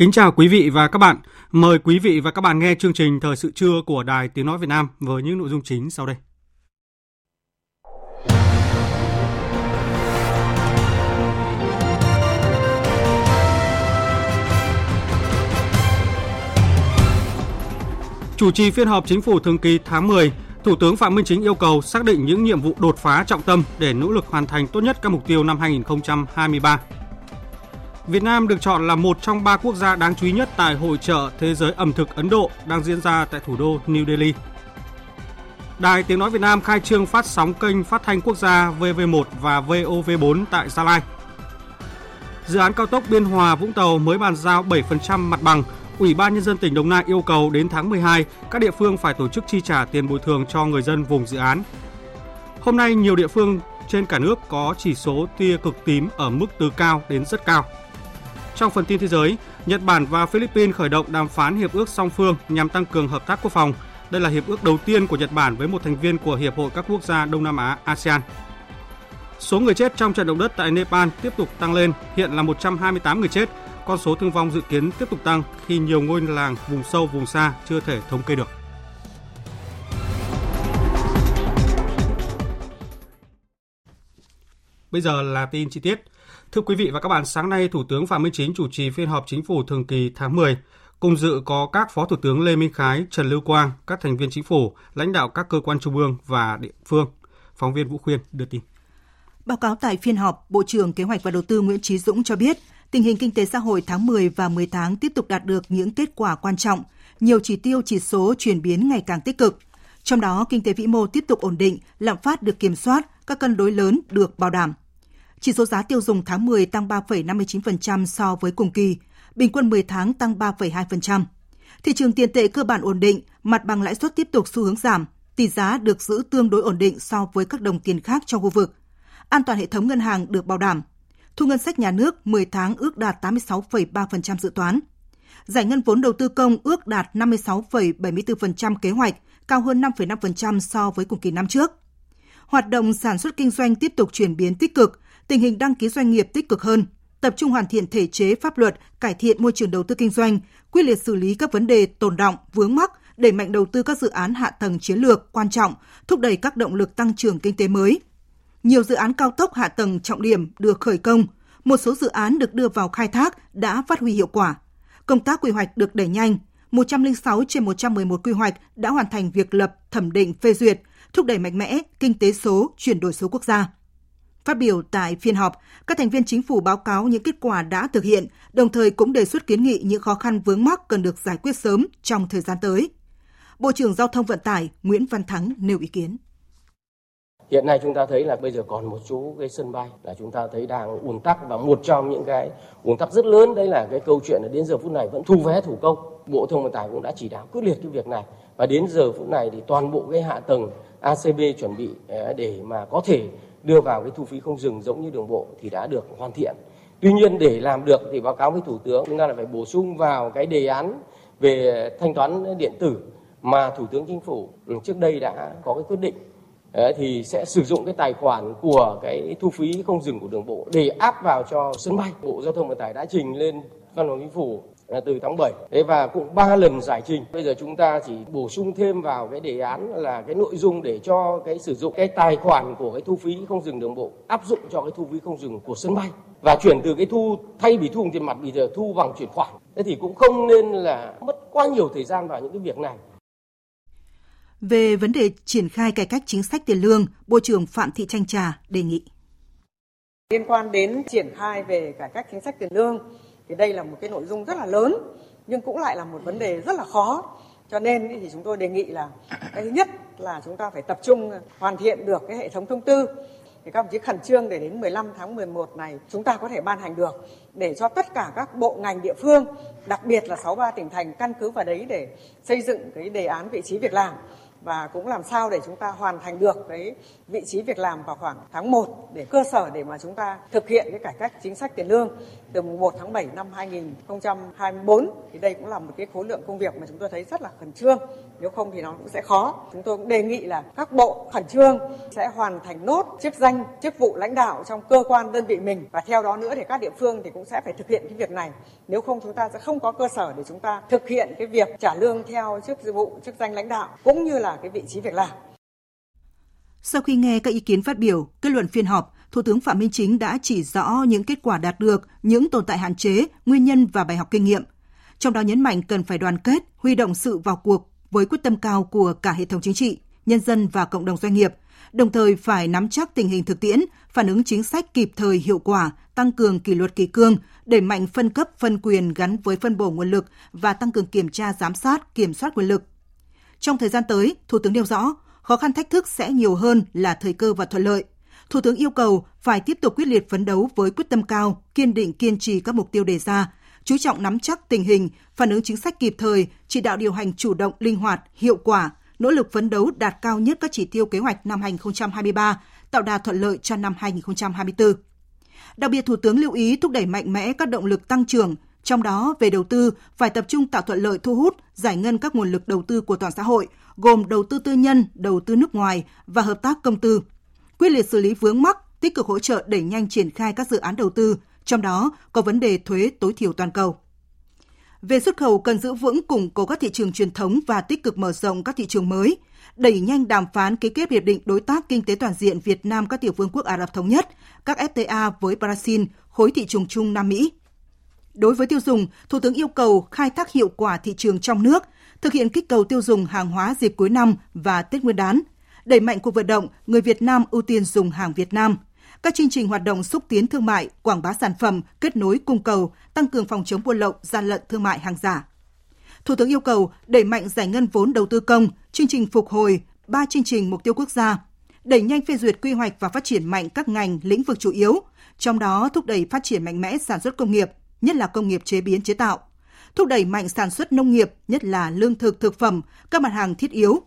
Kính chào quý vị và các bạn. Mời quý vị và các bạn nghe chương trình Thời sự trưa của Đài Tiếng Nói Việt Nam với những nội dung chính sau đây. Chủ trì phiên họp chính phủ thường kỳ tháng 10, Thủ tướng Phạm Minh Chính yêu cầu xác định những nhiệm vụ đột phá trọng tâm để nỗ lực hoàn thành tốt nhất các mục tiêu năm 2023. Việt Nam được chọn là một trong ba quốc gia đáng chú ý nhất tại Hội trợ Thế giới ẩm thực Ấn Độ đang diễn ra tại thủ đô New Delhi. Đài Tiếng Nói Việt Nam khai trương phát sóng kênh phát thanh quốc gia VV1 và VOV4 tại Gia Lai. Dự án cao tốc Biên Hòa Vũng Tàu mới bàn giao 7% mặt bằng. Ủy ban Nhân dân tỉnh Đồng Nai yêu cầu đến tháng 12, các địa phương phải tổ chức chi trả tiền bồi thường cho người dân vùng dự án. Hôm nay, nhiều địa phương trên cả nước có chỉ số tia cực tím ở mức từ cao đến rất cao. Trong phần tin thế giới, Nhật Bản và Philippines khởi động đàm phán hiệp ước song phương nhằm tăng cường hợp tác quốc phòng. Đây là hiệp ước đầu tiên của Nhật Bản với một thành viên của Hiệp hội các quốc gia Đông Nam Á ASEAN. Số người chết trong trận động đất tại Nepal tiếp tục tăng lên, hiện là 128 người chết. Con số thương vong dự kiến tiếp tục tăng khi nhiều ngôi làng vùng sâu vùng xa chưa thể thống kê được. Bây giờ là tin chi tiết. Thưa quý vị và các bạn, sáng nay Thủ tướng Phạm Minh Chính chủ trì phiên họp chính phủ thường kỳ tháng 10. Cùng dự có các Phó Thủ tướng Lê Minh Khái, Trần Lưu Quang, các thành viên chính phủ, lãnh đạo các cơ quan trung ương và địa phương. Phóng viên Vũ Khuyên đưa tin. Báo cáo tại phiên họp, Bộ trưởng Kế hoạch và Đầu tư Nguyễn Trí Dũng cho biết, tình hình kinh tế xã hội tháng 10 và 10 tháng tiếp tục đạt được những kết quả quan trọng, nhiều chỉ tiêu chỉ số chuyển biến ngày càng tích cực. Trong đó, kinh tế vĩ mô tiếp tục ổn định, lạm phát được kiểm soát, các cân đối lớn được bảo đảm. Chỉ số giá tiêu dùng tháng 10 tăng 3,59% so với cùng kỳ, bình quân 10 tháng tăng 3,2%. Thị trường tiền tệ cơ bản ổn định, mặt bằng lãi suất tiếp tục xu hướng giảm, tỷ giá được giữ tương đối ổn định so với các đồng tiền khác trong khu vực. An toàn hệ thống ngân hàng được bảo đảm. Thu ngân sách nhà nước 10 tháng ước đạt 86,3% dự toán. Giải ngân vốn đầu tư công ước đạt 56,74% kế hoạch, cao hơn 5,5% so với cùng kỳ năm trước. Hoạt động sản xuất kinh doanh tiếp tục chuyển biến tích cực, tình hình đăng ký doanh nghiệp tích cực hơn, tập trung hoàn thiện thể chế pháp luật, cải thiện môi trường đầu tư kinh doanh, quyết liệt xử lý các vấn đề tồn động, vướng mắc, đẩy mạnh đầu tư các dự án hạ tầng chiến lược quan trọng, thúc đẩy các động lực tăng trưởng kinh tế mới. Nhiều dự án cao tốc hạ tầng trọng điểm được khởi công, một số dự án được đưa vào khai thác đã phát huy hiệu quả. Công tác quy hoạch được đẩy nhanh, 106 trên 111 quy hoạch đã hoàn thành việc lập, thẩm định, phê duyệt, thúc đẩy mạnh mẽ kinh tế số, chuyển đổi số quốc gia. Phát biểu tại phiên họp, các thành viên chính phủ báo cáo những kết quả đã thực hiện, đồng thời cũng đề xuất kiến nghị những khó khăn vướng mắc cần được giải quyết sớm trong thời gian tới. Bộ trưởng Giao thông Vận tải Nguyễn Văn Thắng nêu ý kiến. Hiện nay chúng ta thấy là bây giờ còn một số cái sân bay là chúng ta thấy đang ùn tắc và một trong những cái ùn tắc rất lớn đấy là cái câu chuyện là đến giờ phút này vẫn thu vé thủ công. Bộ Thông Vận tải cũng đã chỉ đạo quyết liệt cái việc này và đến giờ phút này thì toàn bộ cái hạ tầng ACB chuẩn bị eh, để mà có thể đưa vào cái thu phí không dừng giống như đường bộ thì đã được hoàn thiện. Tuy nhiên để làm được thì báo cáo với Thủ tướng, chúng ta là phải bổ sung vào cái đề án về thanh toán điện tử mà Thủ tướng Chính phủ trước đây đã có cái quyết định thì sẽ sử dụng cái tài khoản của cái thu phí không dừng của đường bộ để áp vào cho sân bay. Bộ Giao thông Vận tải đã trình lên văn phòng chính phủ từ tháng 7 thế và cũng ba lần giải trình. Bây giờ chúng ta chỉ bổ sung thêm vào cái đề án là cái nội dung để cho cái sử dụng cái tài khoản của cái thu phí không dừng đường bộ áp dụng cho cái thu phí không dừng của sân bay. Và chuyển từ cái thu thay vì thu bằng tiền mặt bây giờ thu bằng chuyển khoản. Thế thì cũng không nên là mất quá nhiều thời gian vào những cái việc này. Về vấn đề triển khai cải cách chính sách tiền lương, Bộ trưởng Phạm Thị Thanh Trà đề nghị. Liên quan đến triển khai về cải cách chính sách tiền lương thì đây là một cái nội dung rất là lớn nhưng cũng lại là một vấn đề rất là khó. Cho nên thì chúng tôi đề nghị là cái thứ nhất là chúng ta phải tập trung hoàn thiện được cái hệ thống thông tư thì các đồng chí khẩn trương để đến 15 tháng 11 này chúng ta có thể ban hành được để cho tất cả các bộ ngành địa phương, đặc biệt là 63 tỉnh thành căn cứ vào đấy để xây dựng cái đề án vị trí việc làm và cũng làm sao để chúng ta hoàn thành được cái vị trí việc làm vào khoảng tháng 1 để cơ sở để mà chúng ta thực hiện cái cải cách chính sách tiền lương từ mùng 1 tháng 7 năm 2024 thì đây cũng là một cái khối lượng công việc mà chúng tôi thấy rất là khẩn trương. Nếu không thì nó cũng sẽ khó. Chúng tôi cũng đề nghị là các bộ khẩn trương sẽ hoàn thành nốt chức danh, chức vụ lãnh đạo trong cơ quan đơn vị mình. Và theo đó nữa thì các địa phương thì cũng sẽ phải thực hiện cái việc này. Nếu không chúng ta sẽ không có cơ sở để chúng ta thực hiện cái việc trả lương theo chức vụ, chức danh lãnh đạo. Cũng như là cái vị trí việc làm sau khi nghe các ý kiến phát biểu, kết luận phiên họp, Thủ tướng Phạm Minh Chính đã chỉ rõ những kết quả đạt được, những tồn tại hạn chế, nguyên nhân và bài học kinh nghiệm. Trong đó nhấn mạnh cần phải đoàn kết, huy động sự vào cuộc với quyết tâm cao của cả hệ thống chính trị, nhân dân và cộng đồng doanh nghiệp, đồng thời phải nắm chắc tình hình thực tiễn, phản ứng chính sách kịp thời hiệu quả, tăng cường kỷ luật kỳ cương, đẩy mạnh phân cấp phân quyền gắn với phân bổ nguồn lực và tăng cường kiểm tra giám sát, kiểm soát quyền lực. Trong thời gian tới, Thủ tướng nêu rõ, khó khăn thách thức sẽ nhiều hơn là thời cơ và thuận lợi. Thủ tướng yêu cầu phải tiếp tục quyết liệt phấn đấu với quyết tâm cao, kiên định kiên trì các mục tiêu đề ra, chú trọng nắm chắc tình hình, phản ứng chính sách kịp thời, chỉ đạo điều hành chủ động, linh hoạt, hiệu quả, nỗ lực phấn đấu đạt cao nhất các chỉ tiêu kế hoạch năm 2023, tạo đà thuận lợi cho năm 2024. Đặc biệt Thủ tướng lưu ý thúc đẩy mạnh mẽ các động lực tăng trưởng, trong đó về đầu tư phải tập trung tạo thuận lợi thu hút, giải ngân các nguồn lực đầu tư của toàn xã hội, gồm đầu tư tư nhân, đầu tư nước ngoài và hợp tác công tư. Quyết liệt xử lý vướng mắc, tích cực hỗ trợ đẩy nhanh triển khai các dự án đầu tư, trong đó có vấn đề thuế tối thiểu toàn cầu. Về xuất khẩu cần giữ vững củng cố các thị trường truyền thống và tích cực mở rộng các thị trường mới, đẩy nhanh đàm phán ký kết hiệp định đối tác kinh tế toàn diện Việt Nam các tiểu vương quốc Ả Rập thống nhất, các FTA với Brazil, khối thị trường chung Nam Mỹ. Đối với tiêu dùng, Thủ tướng yêu cầu khai thác hiệu quả thị trường trong nước, thực hiện kích cầu tiêu dùng hàng hóa dịp cuối năm và Tết Nguyên đán, đẩy mạnh cuộc vận động người Việt Nam ưu tiên dùng hàng Việt Nam. Các chương trình hoạt động xúc tiến thương mại, quảng bá sản phẩm, kết nối cung cầu, tăng cường phòng chống buôn lậu, gian lận thương mại hàng giả. Thủ tướng yêu cầu đẩy mạnh giải ngân vốn đầu tư công, chương trình phục hồi, ba chương trình mục tiêu quốc gia, đẩy nhanh phê duyệt quy hoạch và phát triển mạnh các ngành lĩnh vực chủ yếu, trong đó thúc đẩy phát triển mạnh mẽ sản xuất công nghiệp, nhất là công nghiệp chế biến chế tạo, thúc đẩy mạnh sản xuất nông nghiệp, nhất là lương thực thực phẩm, các mặt hàng thiết yếu,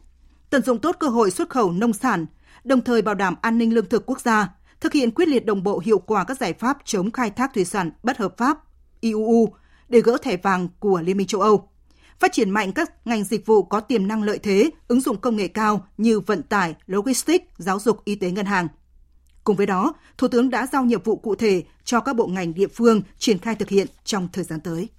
tận dụng tốt cơ hội xuất khẩu nông sản, đồng thời bảo đảm an ninh lương thực quốc gia, thực hiện quyết liệt đồng bộ hiệu quả các giải pháp chống khai thác thủy sản bất hợp pháp IUU để gỡ thẻ vàng của Liên minh châu Âu. Phát triển mạnh các ngành dịch vụ có tiềm năng lợi thế, ứng dụng công nghệ cao như vận tải, logistics, giáo dục, y tế, ngân hàng. Cùng với đó, Thủ tướng đã giao nhiệm vụ cụ thể cho các bộ ngành địa phương triển khai thực hiện trong thời gian tới.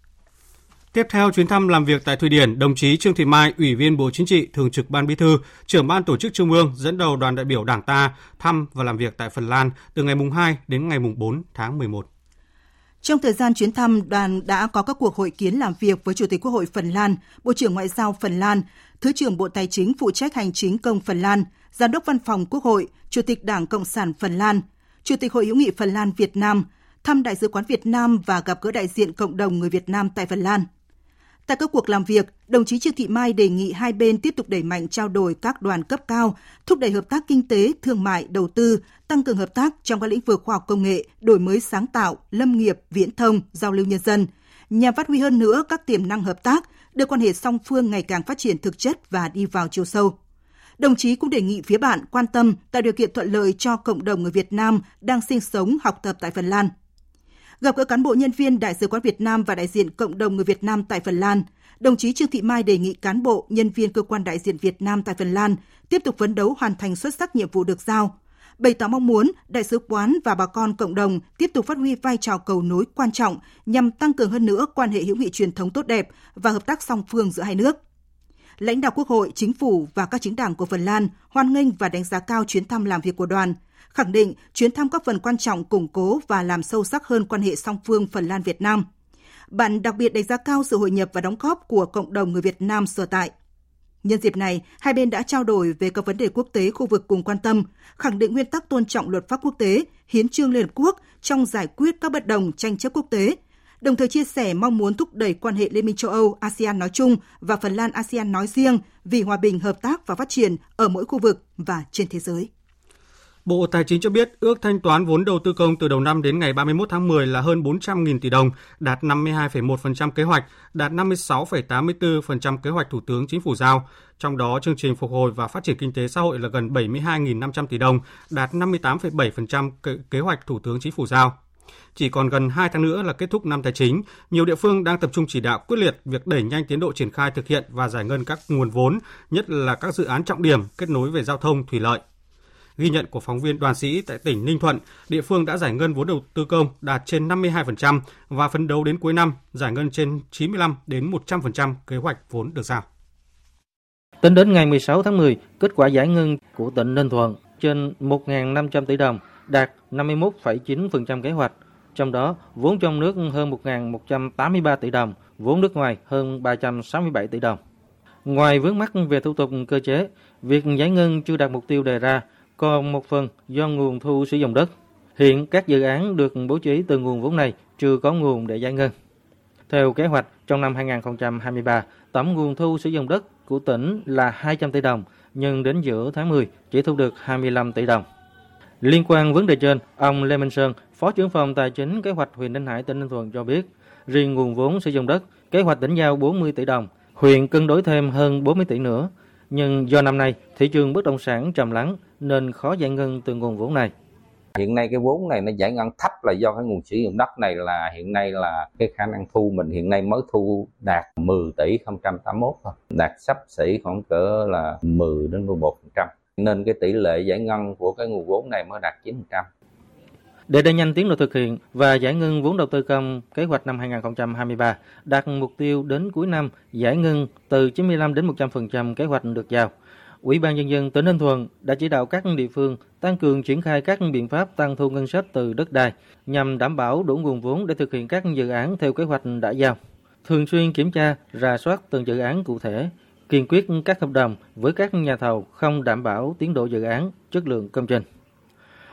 Tiếp theo chuyến thăm làm việc tại Thụy Điển, đồng chí Trương Thị Mai, Ủy viên Bộ Chính trị, Thường trực Ban Bí thư, trưởng Ban Tổ chức Trung ương dẫn đầu đoàn đại biểu Đảng ta thăm và làm việc tại Phần Lan từ ngày mùng 2 đến ngày mùng 4 tháng 11. Trong thời gian chuyến thăm, đoàn đã có các cuộc hội kiến làm việc với Chủ tịch Quốc hội Phần Lan, Bộ trưởng Ngoại giao Phần Lan, Thứ trưởng Bộ Tài chính phụ trách hành chính công Phần Lan, Giám đốc Văn phòng Quốc hội, Chủ tịch Đảng Cộng sản Phần Lan, Chủ tịch Hội hữu nghị Phần Lan Việt Nam, thăm Đại sứ quán Việt Nam và gặp gỡ đại diện cộng đồng người Việt Nam tại Phần Lan. Tại các cuộc làm việc, đồng chí Trương Thị Mai đề nghị hai bên tiếp tục đẩy mạnh trao đổi các đoàn cấp cao, thúc đẩy hợp tác kinh tế, thương mại, đầu tư, tăng cường hợp tác trong các lĩnh vực khoa học công nghệ, đổi mới sáng tạo, lâm nghiệp, viễn thông, giao lưu nhân dân, nhằm phát huy hơn nữa các tiềm năng hợp tác, đưa quan hệ song phương ngày càng phát triển thực chất và đi vào chiều sâu. Đồng chí cũng đề nghị phía bạn quan tâm tạo điều kiện thuận lợi cho cộng đồng người Việt Nam đang sinh sống, học tập tại Phần Lan – Gặp gỡ cán bộ nhân viên Đại sứ quán Việt Nam và đại diện cộng đồng người Việt Nam tại Phần Lan, đồng chí Trương Thị Mai đề nghị cán bộ, nhân viên cơ quan đại diện Việt Nam tại Phần Lan tiếp tục phấn đấu hoàn thành xuất sắc nhiệm vụ được giao, bày tỏ mong muốn đại sứ quán và bà con cộng đồng tiếp tục phát huy vai trò cầu nối quan trọng nhằm tăng cường hơn nữa quan hệ hữu nghị truyền thống tốt đẹp và hợp tác song phương giữa hai nước. Lãnh đạo Quốc hội, Chính phủ và các chính đảng của Phần Lan hoan nghênh và đánh giá cao chuyến thăm làm việc của đoàn, khẳng định chuyến thăm góp phần quan trọng củng cố và làm sâu sắc hơn quan hệ song phương Phần Lan Việt Nam. Bạn đặc biệt đánh giá cao sự hội nhập và đóng góp của cộng đồng người Việt Nam sở tại. Nhân dịp này, hai bên đã trao đổi về các vấn đề quốc tế khu vực cùng quan tâm, khẳng định nguyên tắc tôn trọng luật pháp quốc tế, hiến trương Liên Hợp Quốc trong giải quyết các bất đồng tranh chấp quốc tế, đồng thời chia sẻ mong muốn thúc đẩy quan hệ Liên minh châu Âu ASEAN nói chung và Phần Lan ASEAN nói riêng vì hòa bình, hợp tác và phát triển ở mỗi khu vực và trên thế giới. Bộ Tài chính cho biết ước thanh toán vốn đầu tư công từ đầu năm đến ngày 31 tháng 10 là hơn 400.000 tỷ đồng, đạt 52,1% kế hoạch, đạt 56,84% kế hoạch Thủ tướng Chính phủ giao. Trong đó, chương trình phục hồi và phát triển kinh tế xã hội là gần 72.500 tỷ đồng, đạt 58,7% kế hoạch Thủ tướng Chính phủ giao. Chỉ còn gần 2 tháng nữa là kết thúc năm tài chính, nhiều địa phương đang tập trung chỉ đạo quyết liệt việc đẩy nhanh tiến độ triển khai thực hiện và giải ngân các nguồn vốn, nhất là các dự án trọng điểm kết nối về giao thông, thủy lợi. Ghi nhận của phóng viên Đoàn Sĩ tại tỉnh Ninh Thuận, địa phương đã giải ngân vốn đầu tư công đạt trên 52% và phấn đấu đến cuối năm giải ngân trên 95 đến 100% kế hoạch vốn được giao. Tính đến ngày 16 tháng 10, kết quả giải ngân của tỉnh Ninh Thuận trên 1.500 tỷ đồng, đạt 51,9% kế hoạch. Trong đó, vốn trong nước hơn 1.183 tỷ đồng, vốn nước ngoài hơn 367 tỷ đồng. Ngoài vướng mắc về thủ tục cơ chế, việc giải ngân chưa đạt mục tiêu đề ra, còn một phần do nguồn thu sử dụng đất. Hiện các dự án được bố trí từ nguồn vốn này chưa có nguồn để giải ngân. Theo kế hoạch, trong năm 2023, tổng nguồn thu sử dụng đất của tỉnh là 200 tỷ đồng, nhưng đến giữa tháng 10 chỉ thu được 25 tỷ đồng. Liên quan vấn đề trên, ông Lê Minh Sơn, Phó trưởng phòng Tài chính Kế hoạch huyện Ninh Hải, tỉnh Ninh Thuận cho biết, riêng nguồn vốn sử dụng đất, kế hoạch tỉnh giao 40 tỷ đồng, huyện cân đối thêm hơn 40 tỷ nữa. Nhưng do năm nay thị trường bất động sản trầm lắng nên khó giải ngân từ nguồn vốn này. Hiện nay cái vốn này nó giải ngân thấp là do cái nguồn sử dụng đất này là hiện nay là cái khả năng thu mình hiện nay mới thu đạt 10 tỷ 081 thôi, đạt sắp xỉ khoảng cỡ là 10 đến 11% nên cái tỷ lệ giải ngân của cái nguồn vốn này mới đạt 9%. Để đẩy nhanh tiến độ thực hiện và giải ngân vốn đầu tư công kế hoạch năm 2023 đạt mục tiêu đến cuối năm giải ngân từ 95 đến 100% kế hoạch được giao. Ủy ban nhân dân tỉnh Ninh Thuận đã chỉ đạo các địa phương tăng cường triển khai các biện pháp tăng thu ngân sách từ đất đai nhằm đảm bảo đủ nguồn vốn để thực hiện các dự án theo kế hoạch đã giao. Thường xuyên kiểm tra, rà soát từng dự án cụ thể, kiên quyết các hợp đồng với các nhà thầu không đảm bảo tiến độ dự án, chất lượng công trình.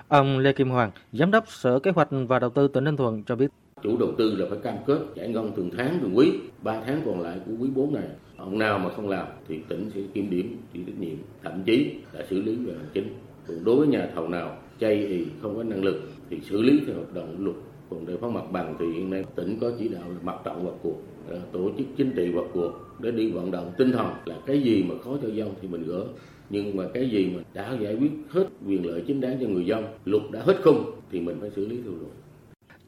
Ông Lê Kim Hoàng, Giám đốc Sở Kế hoạch và Đầu tư tỉnh Ninh Thuận cho biết. Chủ đầu tư là phải cam kết giải ngân từng tháng, từng quý, 3 tháng còn lại của quý 4 này. Ông nào mà không làm thì tỉnh sẽ kiểm điểm, chịu trách nhiệm, thậm chí là xử lý về hành chính. Còn đối với nhà thầu nào chay thì không có năng lực thì xử lý theo hợp đồng luật. Còn để phóng mặt bằng thì hiện nay tỉnh có chỉ đạo là mặt trận vào cuộc, tổ chức chính trị vào cuộc để đi vận động tinh thần là cái gì mà khó cho dân thì mình gỡ nhưng mà cái gì mà đã giải quyết hết quyền lợi chính đáng cho người dân, luật đã hết khung thì mình phải xử lý theo luật.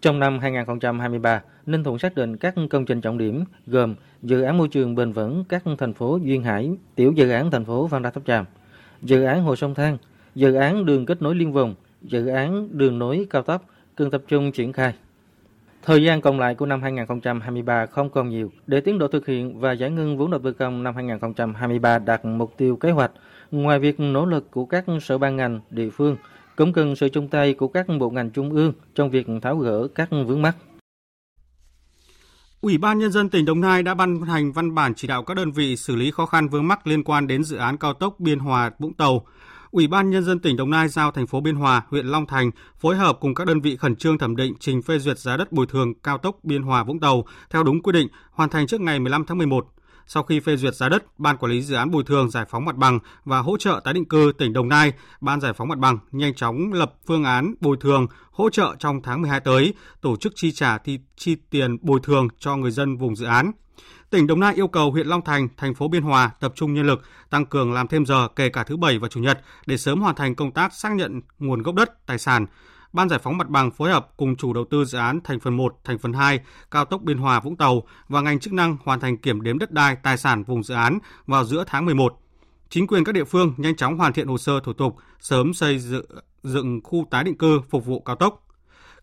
Trong năm 2023, Ninh Thuận xác định các công trình trọng điểm gồm dự án môi trường bền vững các thành phố Duyên Hải, tiểu dự án thành phố Phan Rang Tháp Chàm, dự án hồ sông Thang, dự án đường kết nối liên vùng, dự án đường nối cao tốc cần tập trung triển khai. Thời gian còn lại của năm 2023 không còn nhiều để tiến độ thực hiện và giải ngân vốn đầu tư công năm 2023 đạt mục tiêu kế hoạch. Ngoài việc nỗ lực của các sở ban ngành, địa phương, cũng cần sự chung tay của các bộ ngành trung ương trong việc tháo gỡ các vướng mắc. Ủy ban Nhân dân tỉnh Đồng Nai đã ban hành văn bản chỉ đạo các đơn vị xử lý khó khăn vướng mắc liên quan đến dự án cao tốc Biên Hòa – Vũng Tàu. Ủy ban Nhân dân tỉnh Đồng Nai giao thành phố Biên Hòa, huyện Long Thành phối hợp cùng các đơn vị khẩn trương thẩm định trình phê duyệt giá đất bồi thường cao tốc Biên Hòa Vũng Tàu theo đúng quy định, hoàn thành trước ngày 15 tháng 11. Sau khi phê duyệt giá đất, Ban Quản lý Dự án Bồi thường Giải phóng mặt bằng và hỗ trợ tái định cư tỉnh Đồng Nai, Ban Giải phóng mặt bằng nhanh chóng lập phương án bồi thường hỗ trợ trong tháng 12 tới, tổ chức chi trả thi, chi tiền bồi thường cho người dân vùng dự án. Tỉnh Đồng Nai yêu cầu huyện Long Thành, thành phố Biên Hòa tập trung nhân lực, tăng cường làm thêm giờ kể cả thứ bảy và chủ nhật để sớm hoàn thành công tác xác nhận nguồn gốc đất, tài sản, Ban giải phóng mặt bằng phối hợp cùng chủ đầu tư dự án thành phần 1, thành phần 2, cao tốc Biên Hòa Vũng Tàu và ngành chức năng hoàn thành kiểm đếm đất đai, tài sản vùng dự án vào giữa tháng 11. Chính quyền các địa phương nhanh chóng hoàn thiện hồ sơ thủ tục, sớm xây dựng, dựng khu tái định cư phục vụ cao tốc.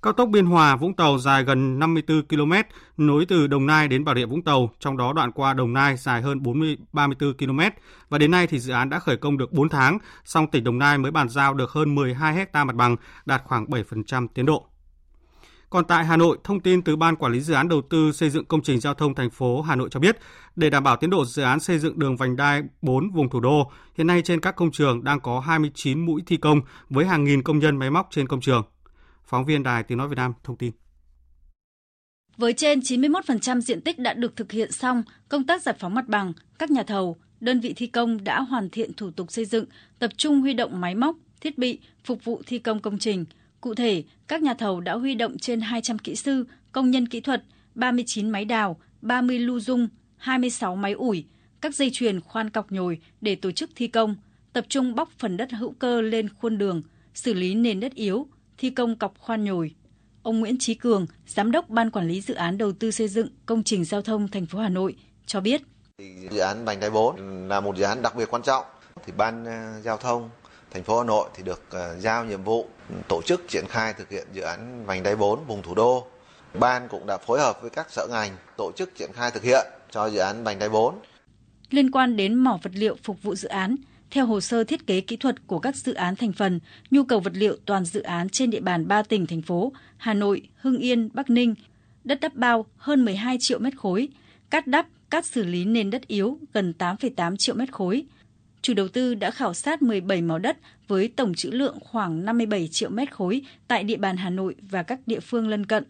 Cao tốc Biên Hòa Vũng Tàu dài gần 54 km, nối từ Đồng Nai đến Bà Rịa Vũng Tàu, trong đó đoạn qua Đồng Nai dài hơn 40 34 km và đến nay thì dự án đã khởi công được 4 tháng, song tỉnh Đồng Nai mới bàn giao được hơn 12 hecta mặt bằng, đạt khoảng 7% tiến độ. Còn tại Hà Nội, thông tin từ Ban Quản lý Dự án Đầu tư xây dựng công trình giao thông thành phố Hà Nội cho biết, để đảm bảo tiến độ dự án xây dựng đường vành đai 4 vùng thủ đô, hiện nay trên các công trường đang có 29 mũi thi công với hàng nghìn công nhân máy móc trên công trường. Phóng viên Đài Tiếng Nói Việt Nam thông tin. Với trên 91% diện tích đã được thực hiện xong, công tác giải phóng mặt bằng, các nhà thầu, đơn vị thi công đã hoàn thiện thủ tục xây dựng, tập trung huy động máy móc, thiết bị phục vụ thi công công trình. Cụ thể, các nhà thầu đã huy động trên 200 kỹ sư, công nhân kỹ thuật, 39 máy đào, 30 lưu dung, 26 máy ủi, các dây chuyền khoan cọc nhồi để tổ chức thi công, tập trung bóc phần đất hữu cơ lên khuôn đường, xử lý nền đất yếu, thi công cọc khoan nhồi. Ông Nguyễn Chí Cường, giám đốc Ban quản lý dự án đầu tư xây dựng công trình giao thông thành phố Hà Nội cho biết: Dự án vành đai 4 là một dự án đặc biệt quan trọng thì ban ờ, giao thông thành phố Hà Nội thì được ờ, giao nhiệm vụ tổ chức triển khai thực hiện dự án vành đai 4 vùng thủ đô. Ban cũng đã phối hợp với các sở ngành tổ chức triển khai thực hiện cho dự án vành đai 4. Liên quan đến mỏ vật liệu phục vụ dự án, theo hồ sơ thiết kế kỹ thuật của các dự án thành phần, nhu cầu vật liệu toàn dự án trên địa bàn 3 tỉnh thành phố Hà Nội, Hưng Yên, Bắc Ninh, đất đắp bao hơn 12 triệu mét khối, cát đắp, cát xử lý nền đất yếu gần 8,8 triệu mét khối. Chủ đầu tư đã khảo sát 17 mỏ đất với tổng trữ lượng khoảng 57 triệu mét khối tại địa bàn Hà Nội và các địa phương lân cận.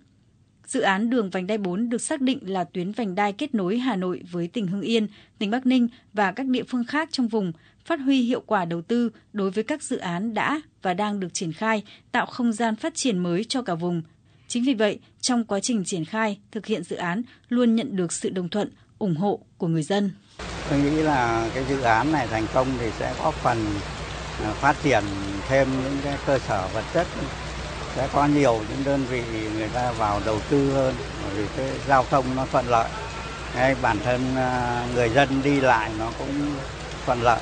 Dự án đường vành đai 4 được xác định là tuyến vành đai kết nối Hà Nội với tỉnh Hưng Yên, tỉnh Bắc Ninh và các địa phương khác trong vùng, phát huy hiệu quả đầu tư đối với các dự án đã và đang được triển khai, tạo không gian phát triển mới cho cả vùng. Chính vì vậy, trong quá trình triển khai, thực hiện dự án luôn nhận được sự đồng thuận, ủng hộ của người dân. Tôi nghĩ là cái dự án này thành công thì sẽ góp phần à, phát triển thêm những cái cơ sở vật chất sẽ có nhiều những đơn vị người ta vào đầu tư hơn bởi vì cái giao thông nó thuận lợi ngay bản thân à, người dân đi lại nó cũng thuận lợi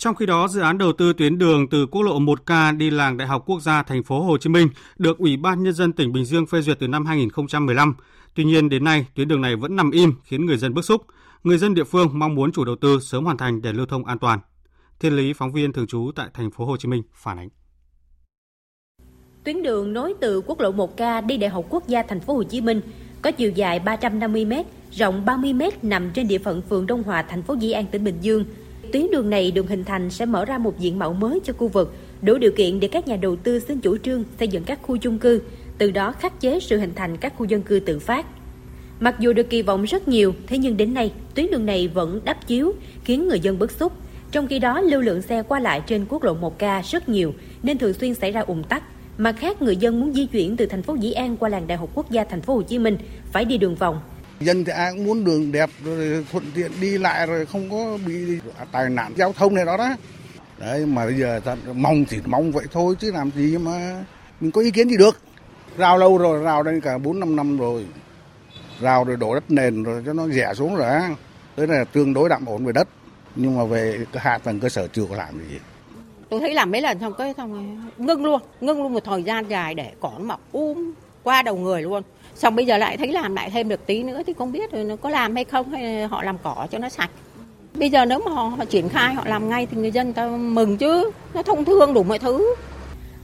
trong khi đó, dự án đầu tư tuyến đường từ quốc lộ 1K đi làng Đại học Quốc gia thành phố Hồ Chí Minh được Ủy ban nhân dân tỉnh Bình Dương phê duyệt từ năm 2015. Tuy nhiên đến nay, tuyến đường này vẫn nằm im khiến người dân bức xúc. Người dân địa phương mong muốn chủ đầu tư sớm hoàn thành để lưu thông an toàn. Thiên lý phóng viên thường trú tại thành phố Hồ Chí Minh phản ánh. Tuyến đường nối từ quốc lộ 1K đi Đại học Quốc gia thành phố Hồ Chí Minh có chiều dài 350 m, rộng 30 m nằm trên địa phận phường Đông Hòa, thành phố Di An, tỉnh Bình Dương – tuyến đường này được hình thành sẽ mở ra một diện mạo mới cho khu vực, đủ điều kiện để các nhà đầu tư xin chủ trương xây dựng các khu chung cư, từ đó khắc chế sự hình thành các khu dân cư tự phát. Mặc dù được kỳ vọng rất nhiều, thế nhưng đến nay tuyến đường này vẫn đắp chiếu, khiến người dân bức xúc. Trong khi đó, lưu lượng xe qua lại trên quốc lộ 1K rất nhiều nên thường xuyên xảy ra ủng tắc. Mặt khác, người dân muốn di chuyển từ thành phố Dĩ An qua làng Đại học Quốc gia thành phố Hồ Chí Minh phải đi đường vòng dân thì ai cũng muốn đường đẹp, rồi thuận tiện đi lại, rồi không có bị tai nạn giao thông này đó đó. Đấy, mà bây giờ ta mong thì mong vậy thôi, chứ làm gì mà mình có ý kiến gì được. Rào lâu rồi rào đây cả bốn, năm năm rồi. Rào rồi đổ đất nền rồi cho nó rẻ xuống rồi á. Tới là tương đối đạm ổn về đất. Nhưng mà về hạ tầng cơ sở chưa có làm gì. Tôi thấy làm mấy lần xong cái xong ngưng luôn ngưng luôn một thời gian dài để cỏ nó mọc um qua đầu người luôn xong bây giờ lại thấy làm lại thêm được tí nữa thì không biết rồi nó có làm hay không hay họ làm cỏ cho nó sạch. Bây giờ nếu mà họ, họ triển khai họ làm ngay thì người dân ta mừng chứ nó thông thương đủ mọi thứ.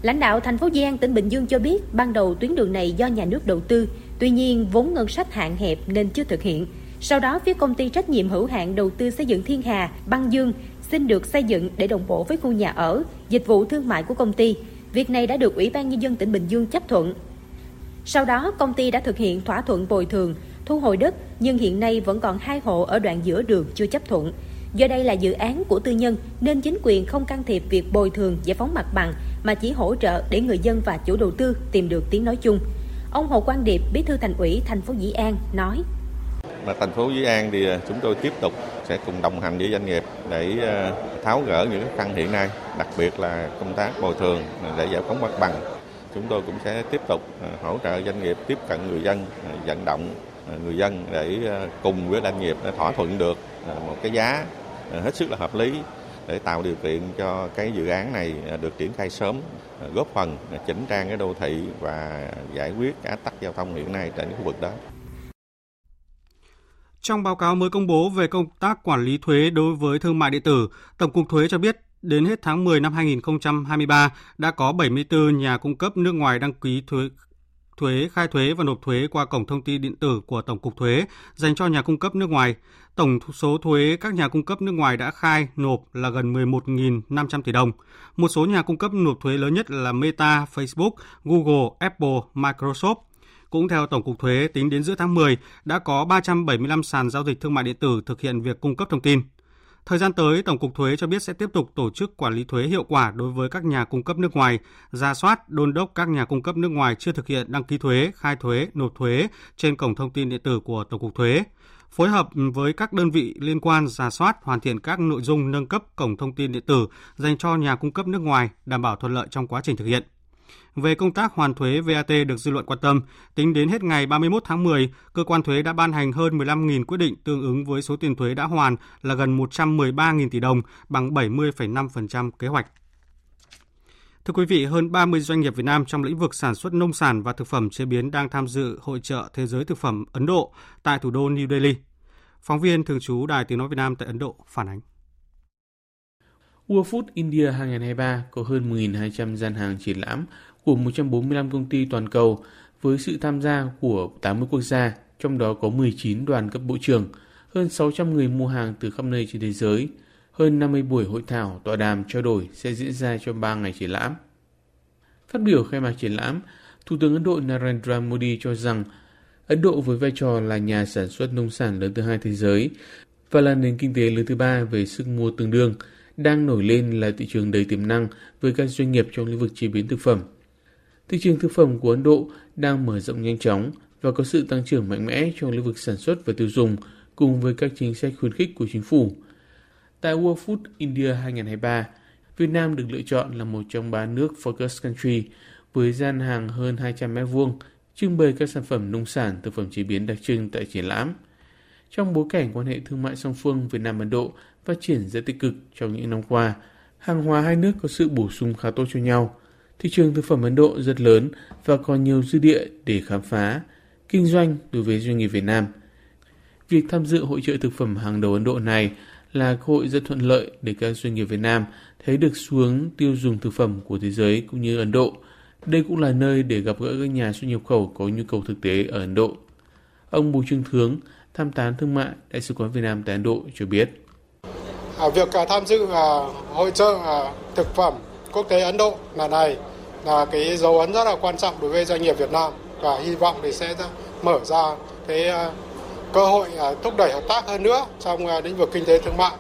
Lãnh đạo thành phố Giang tỉnh Bình Dương cho biết ban đầu tuyến đường này do nhà nước đầu tư tuy nhiên vốn ngân sách hạn hẹp nên chưa thực hiện. Sau đó phía công ty trách nhiệm hữu hạn đầu tư xây dựng Thiên Hà Băng Dương xin được xây dựng để đồng bộ với khu nhà ở dịch vụ thương mại của công ty. Việc này đã được ủy ban nhân dân tỉnh Bình Dương chấp thuận sau đó, công ty đã thực hiện thỏa thuận bồi thường, thu hồi đất, nhưng hiện nay vẫn còn hai hộ ở đoạn giữa đường chưa chấp thuận. Do đây là dự án của tư nhân nên chính quyền không can thiệp việc bồi thường giải phóng mặt bằng mà chỉ hỗ trợ để người dân và chủ đầu tư tìm được tiếng nói chung. Ông Hồ Quang Điệp, Bí thư Thành ủy thành phố Dĩ An nói: Mà thành phố Dĩ An thì à, chúng tôi tiếp tục sẽ cùng đồng hành với doanh nghiệp để à, tháo gỡ những khó khăn hiện nay, đặc biệt là công tác bồi thường để giải phóng mặt bằng chúng tôi cũng sẽ tiếp tục à, hỗ trợ doanh nghiệp tiếp cận người dân, à, vận động à, người dân để cùng với doanh nghiệp thỏa thuận được một cái giá hết sức là hợp lý để tạo điều kiện cho cái dự án này được triển khai sớm, góp phần chỉnh trang cái đô thị và giải quyết cái tắc giao thông hiện nay tại khu vực đó. Trong báo cáo mới công bố về công tác quản lý thuế đối với thương mại điện tử, Tổng cục Thuế cho biết Đến hết tháng 10 năm 2023, đã có 74 nhà cung cấp nước ngoài đăng ký thuế thuế khai thuế và nộp thuế qua cổng thông tin điện tử của Tổng cục Thuế dành cho nhà cung cấp nước ngoài. Tổng số thuế các nhà cung cấp nước ngoài đã khai nộp là gần 11.500 tỷ đồng. Một số nhà cung cấp nộp thuế lớn nhất là Meta, Facebook, Google, Apple, Microsoft. Cũng theo Tổng cục Thuế, tính đến giữa tháng 10, đã có 375 sàn giao dịch thương mại điện tử thực hiện việc cung cấp thông tin. Thời gian tới, Tổng cục Thuế cho biết sẽ tiếp tục tổ chức quản lý thuế hiệu quả đối với các nhà cung cấp nước ngoài, ra soát, đôn đốc các nhà cung cấp nước ngoài chưa thực hiện đăng ký thuế, khai thuế, nộp thuế trên cổng thông tin điện tử của Tổng cục Thuế. Phối hợp với các đơn vị liên quan ra soát, hoàn thiện các nội dung nâng cấp cổng thông tin điện tử dành cho nhà cung cấp nước ngoài, đảm bảo thuận lợi trong quá trình thực hiện. Về công tác hoàn thuế VAT được dư luận quan tâm, tính đến hết ngày 31 tháng 10, cơ quan thuế đã ban hành hơn 15.000 quyết định tương ứng với số tiền thuế đã hoàn là gần 113.000 tỷ đồng, bằng 70,5% kế hoạch. Thưa quý vị, hơn 30 doanh nghiệp Việt Nam trong lĩnh vực sản xuất nông sản và thực phẩm chế biến đang tham dự hội trợ Thế giới thực phẩm Ấn Độ tại thủ đô New Delhi. Phóng viên thường trú Đài Tiếng Nói Việt Nam tại Ấn Độ phản ánh. World Food India 2023 có hơn 1.200 gian hàng triển lãm của 145 công ty toàn cầu với sự tham gia của 80 quốc gia, trong đó có 19 đoàn cấp bộ trưởng, hơn 600 người mua hàng từ khắp nơi trên thế giới, hơn 50 buổi hội thảo, tọa đàm, trao đổi sẽ diễn ra trong 3 ngày triển lãm. Phát biểu khai mạc triển lãm, Thủ tướng Ấn Độ Narendra Modi cho rằng Ấn Độ với vai trò là nhà sản xuất nông sản lớn thứ hai thế giới và là nền kinh tế lớn thứ ba về sức mua tương đương, đang nổi lên là thị trường đầy tiềm năng với các doanh nghiệp trong lĩnh vực chế biến thực phẩm. Thị trường thực phẩm của Ấn Độ đang mở rộng nhanh chóng và có sự tăng trưởng mạnh mẽ trong lĩnh vực sản xuất và tiêu dùng cùng với các chính sách khuyến khích của chính phủ. Tại World Food India 2023, Việt Nam được lựa chọn là một trong ba nước Focus Country với gian hàng hơn 200 m vuông trưng bày các sản phẩm nông sản, thực phẩm chế biến đặc trưng tại triển lãm. Trong bối cảnh quan hệ thương mại song phương Việt Nam Ấn Độ phát triển rất tích cực trong những năm qua, hàng hóa hai nước có sự bổ sung khá tốt cho nhau. Thị trường thực phẩm Ấn Độ rất lớn và còn nhiều dư địa để khám phá, kinh doanh đối với doanh nghiệp Việt Nam. Việc tham dự hội trợ thực phẩm hàng đầu Ấn Độ này là cơ hội rất thuận lợi để các doanh nghiệp Việt Nam thấy được xuống tiêu dùng thực phẩm của thế giới cũng như Ấn Độ. Đây cũng là nơi để gặp gỡ các nhà xuất nhập khẩu có nhu cầu thực tế ở Ấn Độ. Ông Bùi Trương Thướng, tham tán thương mại Đại sứ quán Việt Nam tại Ấn Độ cho biết. À, việc à, tham dự à, hội trợ à, thực phẩm quốc tế Ấn Độ. Lần này là cái dấu ấn rất là quan trọng đối với doanh nghiệp Việt Nam. Và hy vọng thì sẽ mở ra cái ờ, cơ hội ờ, thúc đẩy hợp tác hơn nữa trong ờ, lĩnh vực kinh tế thương mại